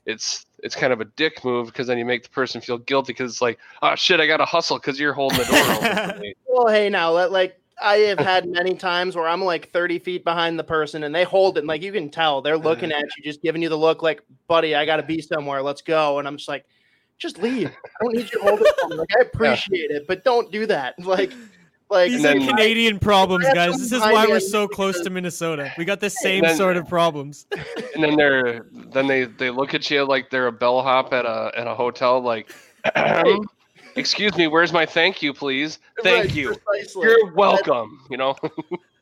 it's it's kind of a dick move because then you make the person feel guilty because it's like, oh shit, I gotta hustle because you're holding the door open for me. [laughs] Well, hey, now let like I have had many times where I'm like 30 feet behind the person and they hold it, and like you can tell they're looking uh-huh. at you, just giving you the look, like, buddy, I gotta be somewhere. Let's go. And I'm just like, just leave. I don't need you to hold it. Like, I [laughs] appreciate it, but don't do that. [laughs] Like, like These are then- Canadian problems, guys. This is why we're so close to Minnesota. We got the [laughs] same then- sort of problems. and then they're then they they look at you like they're a bellhop at a at a hotel like excuse me where's my thank you please thank Right, you precisely. you're welcome you know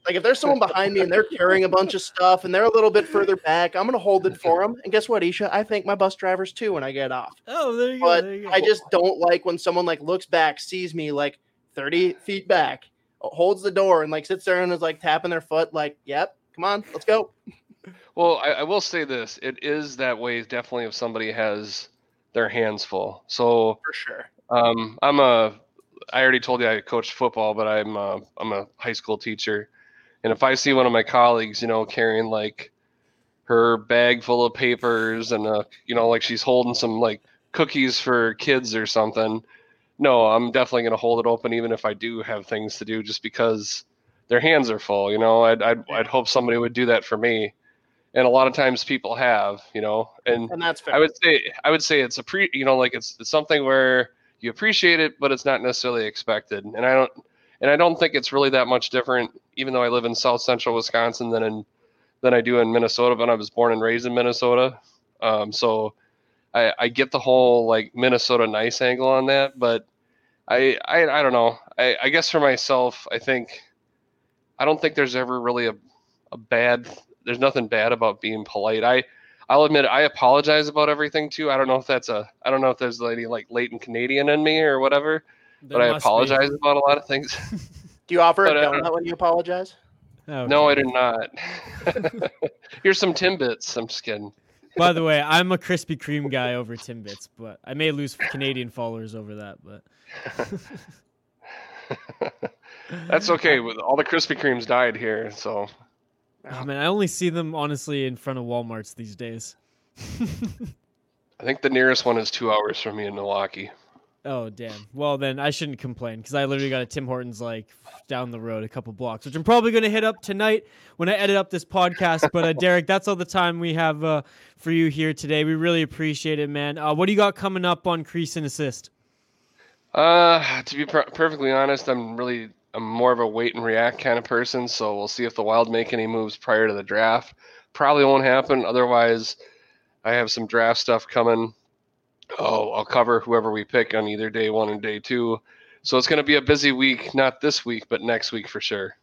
Like if there's someone behind me and they're carrying a bunch of stuff and they're a little bit further back, I'm gonna hold it for them. And guess what, Isha? I thank my bus drivers too when I get off. Oh, there you go. But there you go. I just don't like when someone like looks back, sees me like 30 feet back, holds the door, and like sits there and is like tapping their foot, like, "Yep, come on, let's go." [laughs] well I, I will say this it is that way definitely if somebody has their hands full so For sure. um i'm a i already told you i coached football but i'm a, i'm a high school teacher And if I see one of my colleagues, you know, carrying like her bag full of papers and uh, you know, like she's holding some like cookies for kids or something, no, I'm definitely going to hold it open even if I do have things to do, just because their hands are full. You know, I'd I'd, I'd hope somebody would do that for me, and a lot of times people have. You know, and And that's fair. I would say I would say it's a pre, you know, like it's, it's something where you appreciate it, but it's not necessarily expected. And I don't and I don't think it's really that much different, even though I live in South Central Wisconsin than in than I do in Minnesota. But I was born and raised in Minnesota, um, so I, I get the whole like Minnesota nice angle on that. But I I, I don't know. I, I guess for myself, I think I don't think there's ever really a, a bad. There's nothing bad about being polite. I I'll admit I apologize about everything too. I don't know if that's a I don't know if there's any like latent Canadian in me or whatever, but I must be. apologize about a lot of things. [laughs] Do you offer a But, uh, donut when you apologize? No, I did not. [laughs] [laughs] Here's some Timbits. I'm just kidding. By the way, [laughs] I'm a Krispy Kreme guy over Timbits, but I may lose Canadian followers over that. But That's okay. With all the Krispy Kremes died here, so oh, man, I only see them honestly in front of WalMarts these days. I think the nearest one is two hours from me in Milwaukee. Oh damn. Well then I shouldn't complain because I literally got a Tim Hortons like down the road a couple blocks, which I'm probably gonna hit up tonight when I edit up this podcast. But uh, Derek, that's all the time we have uh, for you here today. We really appreciate it, man. Uh, what do you got coming up on Crease and Assist? Uh, to be per- perfectly honest, I'm really I'm more of a wait and react kind of person. So we'll see if the Wild make any moves prior to the draft. Probably won't happen. Otherwise, I have some draft stuff coming. Oh, I'll cover whoever we pick on either day one and day two. So it's going to be a busy week, not this week, but next week for sure.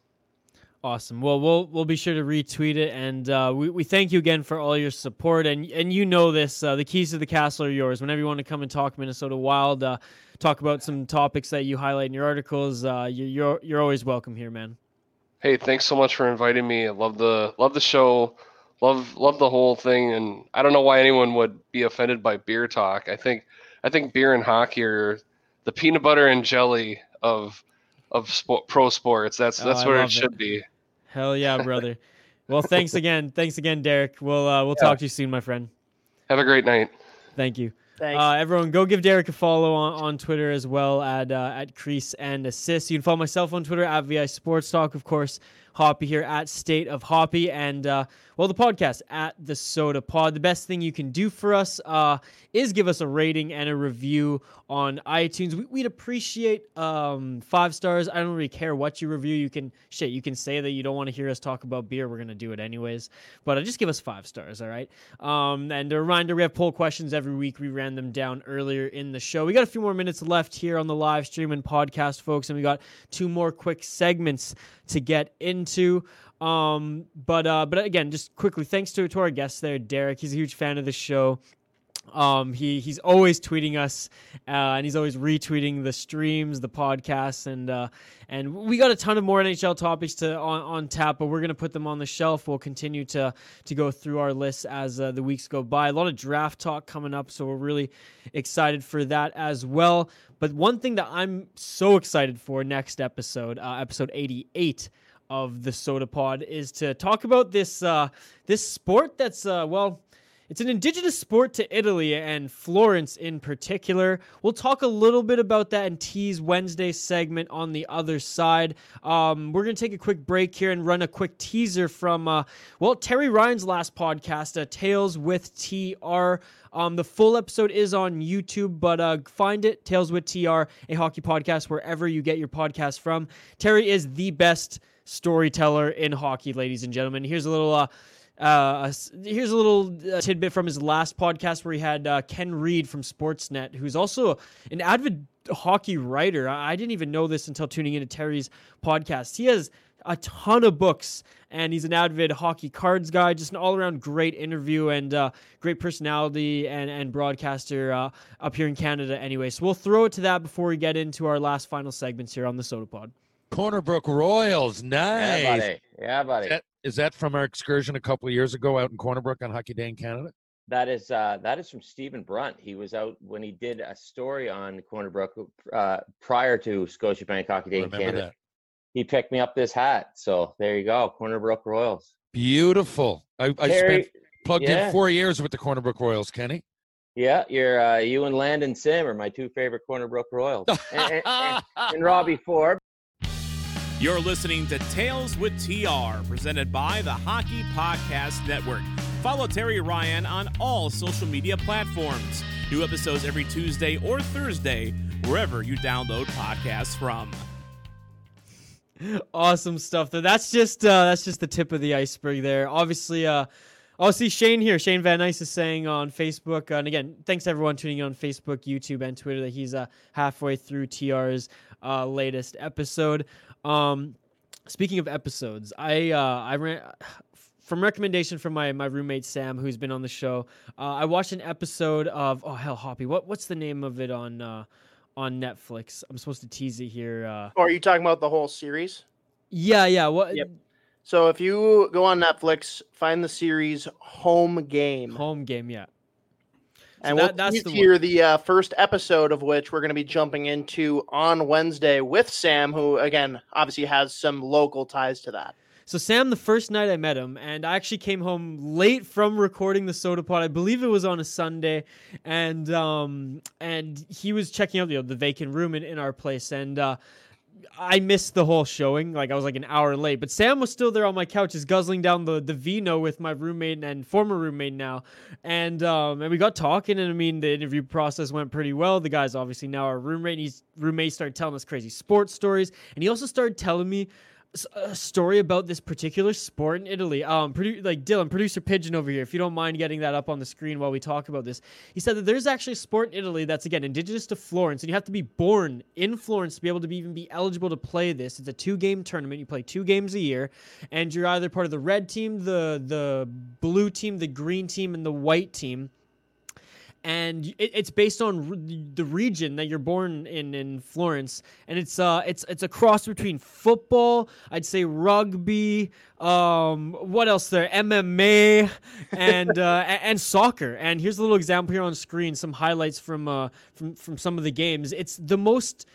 Awesome. Well, we'll we'll be sure to retweet it, and uh, we we thank you again for all your support. And and you know this, uh, the keys to the castle are yours. Whenever you want to come and talk Minnesota Wild, uh, talk about some topics that you highlight in your articles, uh, you, you're you're always welcome here, man. Hey, thanks so much for inviting me. I love the love the show. Love love the whole thing and I don't know why anyone would be offended by beer talk. I think I think beer and hockey are the peanut butter and jelly of of sport, pro sports. That's Oh, that's I where it love should be. Hell yeah, brother. well, thanks again. Thanks again, Derek. We'll uh, we'll Yeah. talk to you soon, my friend. Have a great night. Thank you. Thanks. Uh, everyone, go give Derek a follow on, on Twitter as well at uh, at Crease and Assist. You can follow myself on Twitter at VI Sports Talk, of course. Hoppy here at State of Hoppy, and uh, well, the podcast at the Sota Pod. The best thing you can do for us uh, is give us a rating and a review on iTunes. We, we'd appreciate um, five stars. I don't really care what you review. You can shit. You can say that you don't want to hear us talk about beer. We're gonna do it anyways, but uh, just give us five stars, all right? Um, and a reminder: we have poll questions every week. We ran them down earlier in the show. We got a few more minutes left here on the live stream and podcast, folks, and we got two more quick segments to get into. Um, but uh, but again, just quickly, thanks to to our guest there, Derek. He's a huge fan of the show. Um, he he's always tweeting us, uh, and he's always retweeting the streams, the podcasts, and uh, and we got a ton of more NHL topics to on, on tap, but we're gonna put them on the shelf. We'll continue to to go through our lists as uh, the weeks go by. A lot of draft talk coming up, so we're really excited for that as well. But one thing that I'm so excited for next episode, uh, episode 88 of the Sota Pod, is to talk about this uh, this sport that's uh, well. It's an indigenous sport to Italy and Florence in particular. We'll talk a little bit about that in Tease Wednesday segment on the other side. Um, we're going to take a quick break here and run a quick teaser from, uh, well, Terry Ryan's last podcast, uh, Tales with TR. Um, the full episode is on YouTube, but uh, find it, Tales with TR, a hockey podcast, wherever you get your podcast from. Terry is the best storyteller in hockey, ladies and gentlemen. Here's a little. Uh, uh, here's a little uh, tidbit from his last podcast where he had uh, Ken Reid from Sportsnet, who's also an avid hockey writer. I, didn't even know this until tuning into Terry's podcast. He has a ton of books, and he's an avid hockey cards guy. Just an all-around great interview and uh, great personality and and broadcaster uh, up here in Canada. Anyway, so we'll throw it to that before we get into our last final segments here on the Sota Pod. Corner Brook Royals, nice. Yeah, buddy. Yeah, buddy. Is that, is that from our excursion a couple of years ago out in Corner Brook on Hockey Day in Canada? That is uh, that is from Stephen Brunt. He was out when he did a story on Corner Brook uh, prior to Scotiabank Hockey Day in Canada. that. he picked me up this hat. So there you go, Corner Brook Royals. Beautiful. I, I Terry- spent plugged yeah. in four years with the Corner Brook Royals, Kenny. Yeah, you're uh, you and Landon Sim are my two favorite Corner Brook Royals, and, and- and- and Robbie [laughs] Ford. You're listening to Tales with TR, presented by the Hockey Podcast Network. Follow Terry Ryan on all social media platforms. New episodes every Tuesday or Thursday, wherever you download podcasts from. awesome stuff there. That's just uh, that's just the tip of the iceberg there. Obviously, uh, I'll see Shane here. Shane Van Nice is saying on Facebook, and again, thanks everyone tuning in on Facebook, YouTube, and Twitter that he's uh, halfway through TR's uh, latest episode. Um, speaking of episodes, I uh, I ran from recommendation from my my roommate Sam, who's been on the show. Uh, I watched an episode of oh hell Hoppy. What what's the name of it on uh, on Netflix? I'm supposed to tease it here. Uh, Or are you talking about the whole series? yeah, yeah. What? Yep. So if you go on Netflix, find the series Home Game. Home Game, yeah. And So we'll that- that's the here the uh, first episode of which we're going to be jumping into on Wednesday with Sam, who again obviously has some local ties to that. So Sam, the first night I met him, and I actually came home late from recording the sota pod. I believe it was on a Sunday, and um, and he was checking out you know, the vacant room in, in our place, and uh, I missed the whole showing. Like I was like an hour late, but Sam was still there on my couch, just guzzling down the the vino with my roommate and former roommate now, and um, and we got talking, and I mean the interview process went pretty well. The guy's obviously now our roommate. And he's roommate started telling us crazy sports stories, and he also started telling me a story about this particular sport in Italy. Um, produ- like Dylan, producer Pigeon over here, if you don't mind getting that up on the screen while we talk about this. He said that there's actually a sport in Italy that's again indigenous to Florence, and you have to be born in Florence to be able to be, even be eligible to play this. It's a two-game tournament. You play two games a year, and you're either part of the red team, the the blue team, the green team, and the white team and it, it's based on re- the region that you're born in in Florence, and it's uh it's it's a cross between football, I'd say rugby, um what else there, MMA, and uh, [laughs] and soccer. And here's a little example here on screen, some highlights from uh from from some of the games. It's the most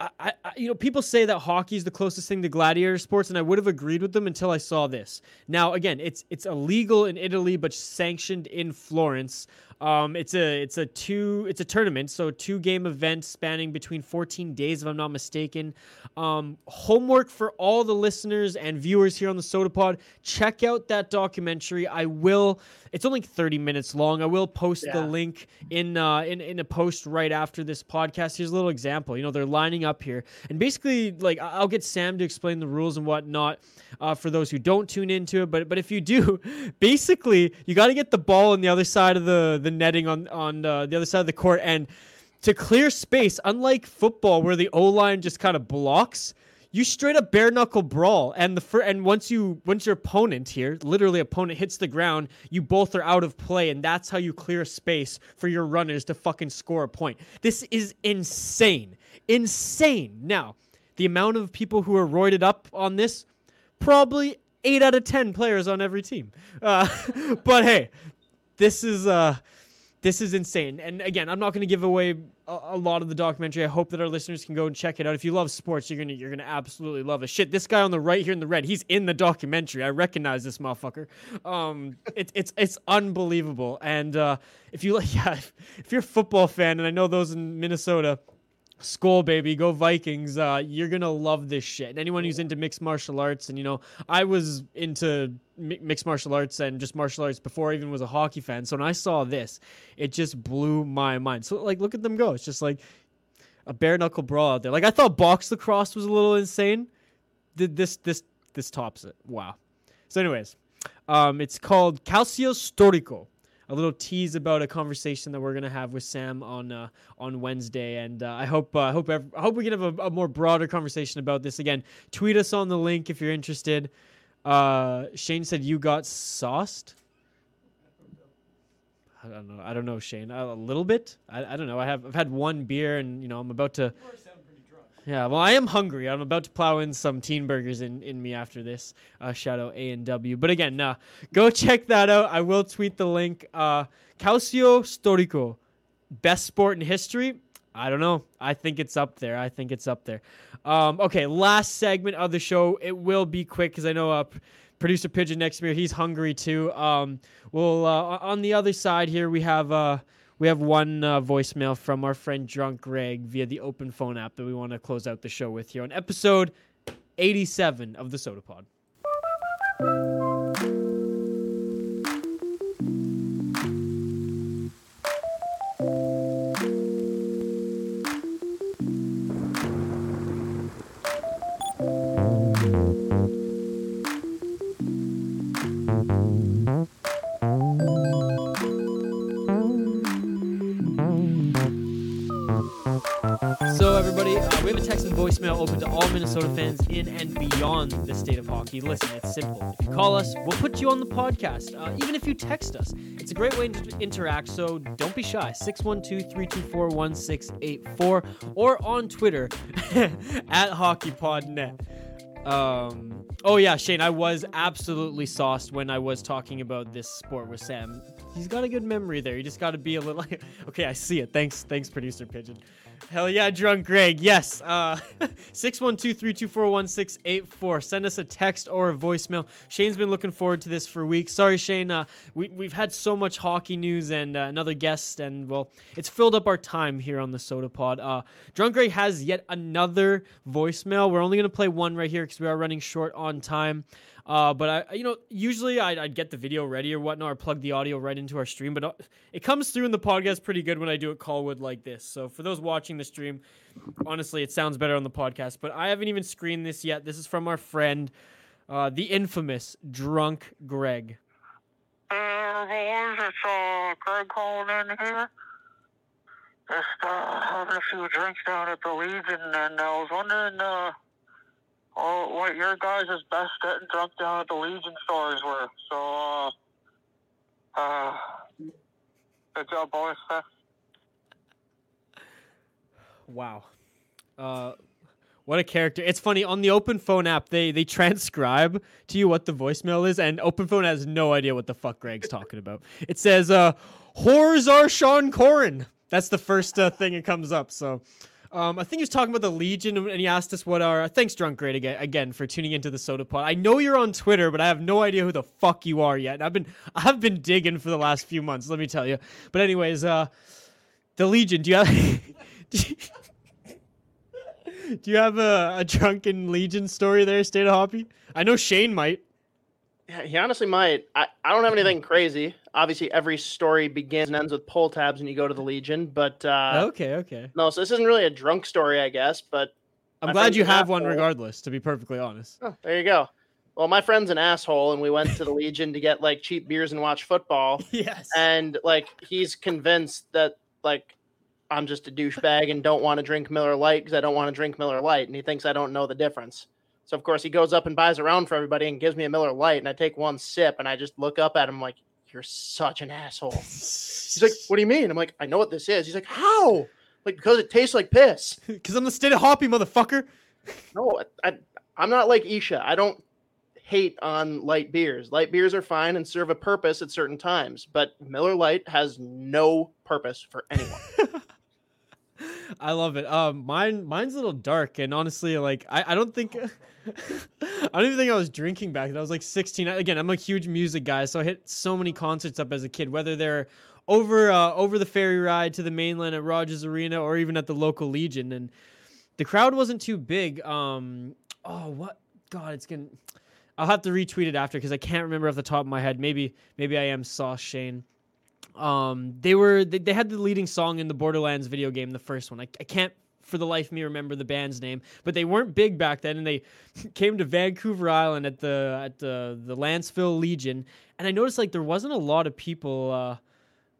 I, I, you know, people say that hockey is the closest thing to gladiator sports, and I would have agreed with them until I saw this. Now, again, it's it's illegal in Italy, but sanctioned in Florence. Um, it's a it's a two it's a tournament, so two game event spanning between 14 days, if I'm not mistaken. Um, homework for all the listeners and viewers here on the Sota Pod: check out that documentary. I will. It's only 30 minutes long. I will post the link in uh, in in a post right after this podcast. Here's a little example. You know, they're lining up here, and basically, like I'll get Sam to explain the rules and whatnot uh, for those who don't tune into it. But but if you do, [laughs] basically, you got to get the ball on the other side of the the netting on on uh, the other side of the court and to clear space. Unlike football, where the O line just kind of blocks. You straight up bare knuckle brawl, and the fir- and once you once your opponent here, literally opponent hits the ground, you both are out of play, and that's how you clear space for your runners to fucking score a point. This is insane, insane. Now, the amount of people who are roided up on this, probably eight out of ten players on every team. Uh, [laughs] but hey, this is uh this is insane. And again, I'm not going to give away a, a lot of the documentary. I hope that our listeners can go and check it out. If you love sports, you're gonna you're gonna absolutely love it. Shit, this guy on the right here in the red, he's in the documentary. I recognize this motherfucker. Um, it's it's it's unbelievable. And uh, if you like, [laughs] yeah, if you're a football fan, and I know those in Minnesota. Skol baby, go Vikings! Uh, you're gonna love this shit. And anyone who's into mixed martial arts, and you know, I was into mi- mixed martial arts and just martial arts before I even was a hockey fan. So when I saw this, it just blew my mind. So like, look at them go! It's just like a bare knuckle brawl out there. Like I thought box lacrosse was a little insane. Did this this this tops it? Wow. So, anyways, um, it's called Calcio Storico. A little tease about a conversation that we're gonna have with Sam on uh, on Wednesday, and uh, I hope uh, hope I hope we can have a, a more broader conversation about this. Again, tweet us on the link if you're interested. Uh, Shane said you got sauced. I don't know. I don't know, Shane. A, a little bit. I, I don't know. I have I've had one beer, and you know I'm about to. Yeah, well, I am hungry. I'm about to plow in some teen burgers in, in me after this. Uh, A and W. But again, uh, go check that out. I will tweet the link. Uh, Calcio Storico, best sport in history. I don't know. I think it's up there. I think it's up there. Um, okay, last segment of the show. It will be quick because I know uh, producer Pigeon next to me. He's hungry too. Um, well, uh, on the other side here we have uh, we have one uh, voicemail from our friend Drunk Greg via the open phone app that we want to close out the show with here on episode 87 of the Sota Pod. In and beyond the state of hockey. Listen, it's simple. If you call us, we'll put you on the podcast. Uh, even if you text us, it's a great way to interact, so don't be shy. 612 324 1684 or on Twitter [laughs] at HockeyPodNet. Um, oh, yeah, Shane, I was absolutely sauced when I was talking about this sport with Sam. He's got a good memory there. You just got to be a little. [laughs] okay, I see it. Thanks, thanks, producer Pigeon. Hell yeah, drunk Greg. Yes. Uh [laughs] 612-324-1684. Send us a text or a voicemail. Shane's been looking forward to this for weeks. Sorry, Shane. Uh, we, we've had so much hockey news and uh, another guest, and well, it's filled up our time here on the Sota Pod. Uh, drunk Greg has yet another voicemail. We're only gonna play one right here because we are running short on time. Uh, but I, you know, usually I'd, I'd get the video ready or whatnot, or plug the audio right into our stream. But uh, it comes through in the podcast pretty good when I do it callwood like this. So for those watching the stream, honestly, it sounds better on the podcast. But I haven't even screened this yet. This is from our friend, uh, the infamous Drunk Greg. Uh, boys, it's uh, Greg calling in here. Just uh, having a few drinks down at the Legion, and I was wondering uh, oh, what your guys' is best getting drunk down at the Legion stores were. So, uh, uh, good job, boys. Wow. Uh, what a character. It's funny on the open phone app they they transcribe to you what the voicemail is and open phone has no idea what the fuck Greg's talking about. It says uh whores are Sean Corin. That's the first uh, thing that comes up. So um, I think he was talking about the Legion, and he asked us what our. Thanks, Drunk Greg again, again for tuning into the Sota Pod. I know you're on Twitter, but I have no idea who the fuck you are yet. I've been I've been digging for the last few months. Let me tell you. But anyways, uh, the Legion. Do you have? [laughs] do you- have a, a drunken Legion story there, State of Hoppy? I know Shane might. He honestly might. I, I don't have anything crazy. Obviously, every story begins and ends with pull tabs when you go to the Legion, but uh, okay, okay. no, so this isn't really a drunk story, I guess. But I'm glad you have one regardless, to be perfectly honest. Oh, there you go. Well, my friend's an asshole, and we went to the [laughs] Legion to get like cheap beers and watch football. [laughs] Yes. And like he's convinced that like I'm just a douchebag and don't want to drink Miller Light because I don't want to drink Miller Light, and he thinks I don't know the difference. So of course he goes up and buys a round for everybody and gives me a Miller Light, and I take one sip and I just look up at him like, "You're such an asshole." He's like, [laughs] "What do you mean?" I'm like, "I know what this is." He's like, "How?" Like because it tastes like piss. [laughs] Because I'm the state of hoppy motherfucker. No, I, I'm not like Isha. I don't hate on light beers. Light beers are fine and serve a purpose at certain times, but Miller Lite has no purpose for anyone. [laughs] I love it. Um, mine, mine's a little dark, and honestly, like I, I don't think, [laughs] I don't even think I was drinking back then. I was like 16. Again, I'm a huge music guy, so I hit so many concerts up as a kid, whether they're over, uh, over the ferry ride to the mainland at Rogers Arena, or even at the local Legion, and the crowd wasn't too big. Um, oh, what? God, it's gonna. I'll have to retweet it after because I can't remember off the top of my head. Maybe, maybe I am Sauce Shane um they were they, they had the leading song in the borderlands video game the first one I, I can't for the life of me remember the band's name but they weren't big back then and they [laughs] came to vancouver island at the at the the lantzville legion and i noticed like there wasn't a lot of people uh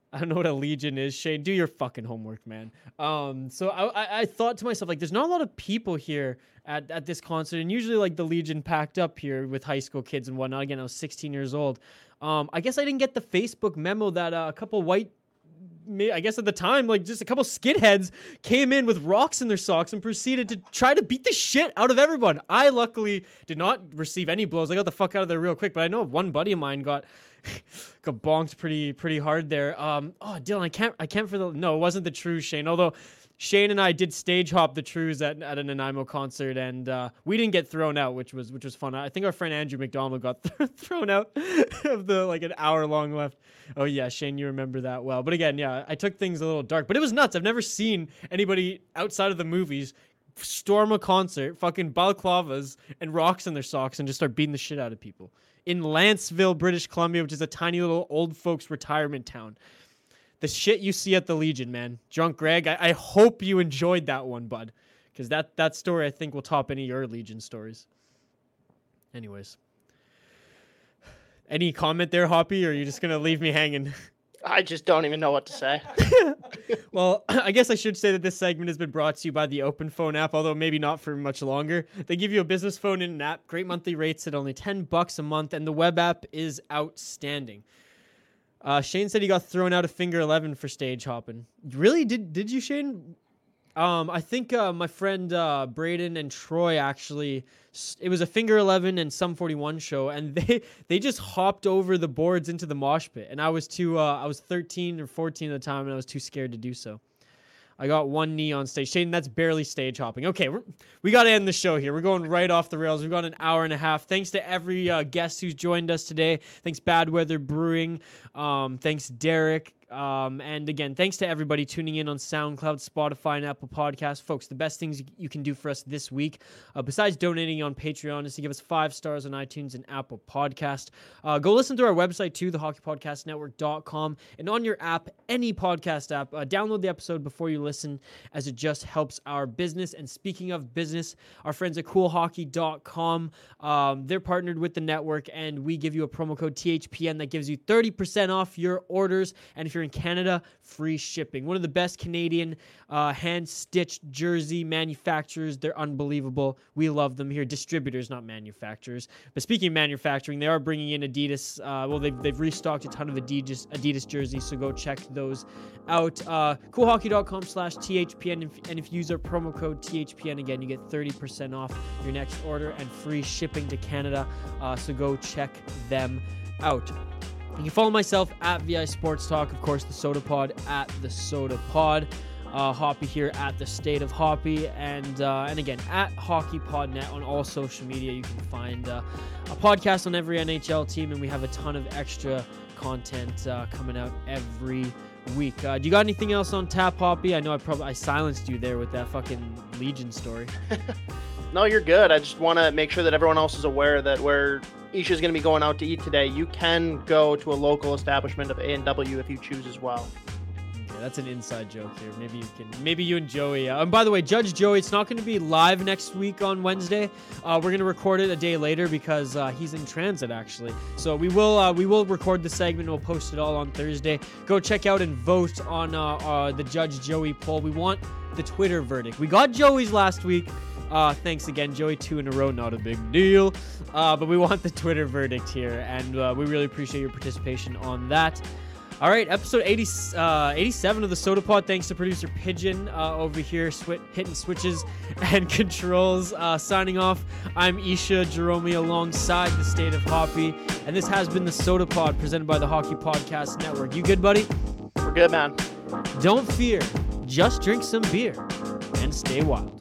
[laughs] I don't know what a legion is, Shane. Do your fucking homework, man. Um, so I, I, I thought to myself, like, there's not a lot of people here at, at this concert, and usually like the Legion packed up here with high school kids and whatnot. Again, I was 16 years old. Um, I guess I didn't get the Facebook memo that uh, a couple white, I guess at the time, like just a couple skidheads came in with rocks in their socks and proceeded to try to beat the shit out of everyone. I luckily did not receive any blows. I got the fuck out of there real quick, but I know one buddy of mine got [laughs] got bonked pretty pretty hard there. Um, oh, Dylan, I can't I can't for the no, it wasn't the true Shane. Although Shane and I did stage hop the Trews at, at an Nanaimo concert, and uh, we didn't get thrown out, which was which was fun. I think our friend Andrew McDonald got [laughs] thrown out of the like an hour long left. Oh yeah, Shane, you remember that well. But again, yeah, I took things a little dark, but it was nuts. I've never seen anybody outside of the movies storm a concert, fucking balaclavas and rocks in their socks, and just start beating the shit out of people in Lantzville, British Columbia, which is a tiny little old folks retirement town the shit you see at the Legion, man. Drunk Greg, I, I hope you enjoyed that one, bud, because that that story I think will top any of your Legion stories. Anyways, any comment there, Hoppy, or are you just gonna leave me hanging? [laughs] I just don't even know what to say. [laughs] well, [clears throat] I guess I should say that this segment has been brought to you by the Open Phone app, although maybe not for much longer. They give you a business phone in an app, great monthly rates at only 10 bucks a month, and the web app is outstanding. Uh, Shane said he got thrown out of Finger Eleven for stage hopping. Really? Did did you, Shane? Um, I think uh, my friend uh, Braden and Troy actually. It was a Finger Eleven and Sum Forty One show, and [laughs] they they just hopped over the boards into the mosh pit, and I was too. Uh, I was thirteen or fourteen at the time, and I was too scared to do so. I got one knee on stage. Shane, that's barely stage hopping. Okay, we got to end the show here. We're going right off the rails. We've got an hour and a half. Thanks to every uh, guest who's joined us today. Thanks, Bad Weather Brewing. Um, thanks, Derek. Um, and again, thanks to everybody tuning in on SoundCloud, Spotify, and Apple Podcasts. Folks, the best things you can do for us this week, uh, besides donating on Patreon, is to give us five stars on iTunes and Apple Podcast. Uh, go listen to our website too, thehockeypodcastnetwork.com. And on your app, any podcast app, uh, download the episode before you listen, as it just helps our business. And speaking of business, our friends at coolhockey.com, um, they're partnered with the network, and we give you a promo code THPN that gives you 30% off your orders. And if you're in Canada, free shipping. One of the best Canadian uh, hand stitched jersey manufacturers. They're unbelievable. We love them here. Distributors, not manufacturers. But speaking of manufacturing, they are bringing in Adidas. Uh, well, they've, they've restocked a ton of Adidas, Adidas jerseys, so go check those out. Uh, coolhockey.com slash THPN. And if you use our promo code THPN again, you get 30% off your next order and free shipping to Canada. Uh, so go check them out. You can follow myself at VI Sports Talk, of course, the Sota Pod at the Sota Pod. Uh, Hoppy here at the State of Hoppy, and uh, and again at Hockey Podnet on all social media. You can find uh, a podcast on every NHL team, and we have a ton of extra content uh, coming out every week. Uh, do you got anything else on tap, Hoppy? I know I probably I silenced you there with that fucking Legion story. [laughs] No, you're good. I just want to make sure that everyone else is aware that where Isha is going to be going out to eat today, you can go to a local establishment of A and W if you choose as well. Yeah, that's an inside joke here. Maybe you can, maybe you and Joey. Uh, and by the way, Judge Joey, it's not going to be live next week on Wednesday. Uh, we're going to record it a day later because uh, he's in transit actually. So we will uh, we will record the segment. We'll post it all on Thursday. Go check out and vote on uh, uh, the Judge Joey poll. We want the Twitter verdict. We got Joey's last week. Uh, thanks again, Joey. Two in a row, not a big deal. Uh, but we want the Twitter verdict here, and uh, we really appreciate your participation on that. All right, episode 80, uh, 87 of the Sota Pod. Thanks to producer Pigeon uh, over here, swi- hitting switches [laughs] and controls. Uh, signing off, I'm Isha Jerome alongside the State of Hoppy, and this has been the Sota Pod presented by the Hockey Podcast Network. You good, buddy? We're good, man. Don't fear, just drink some beer and stay wild.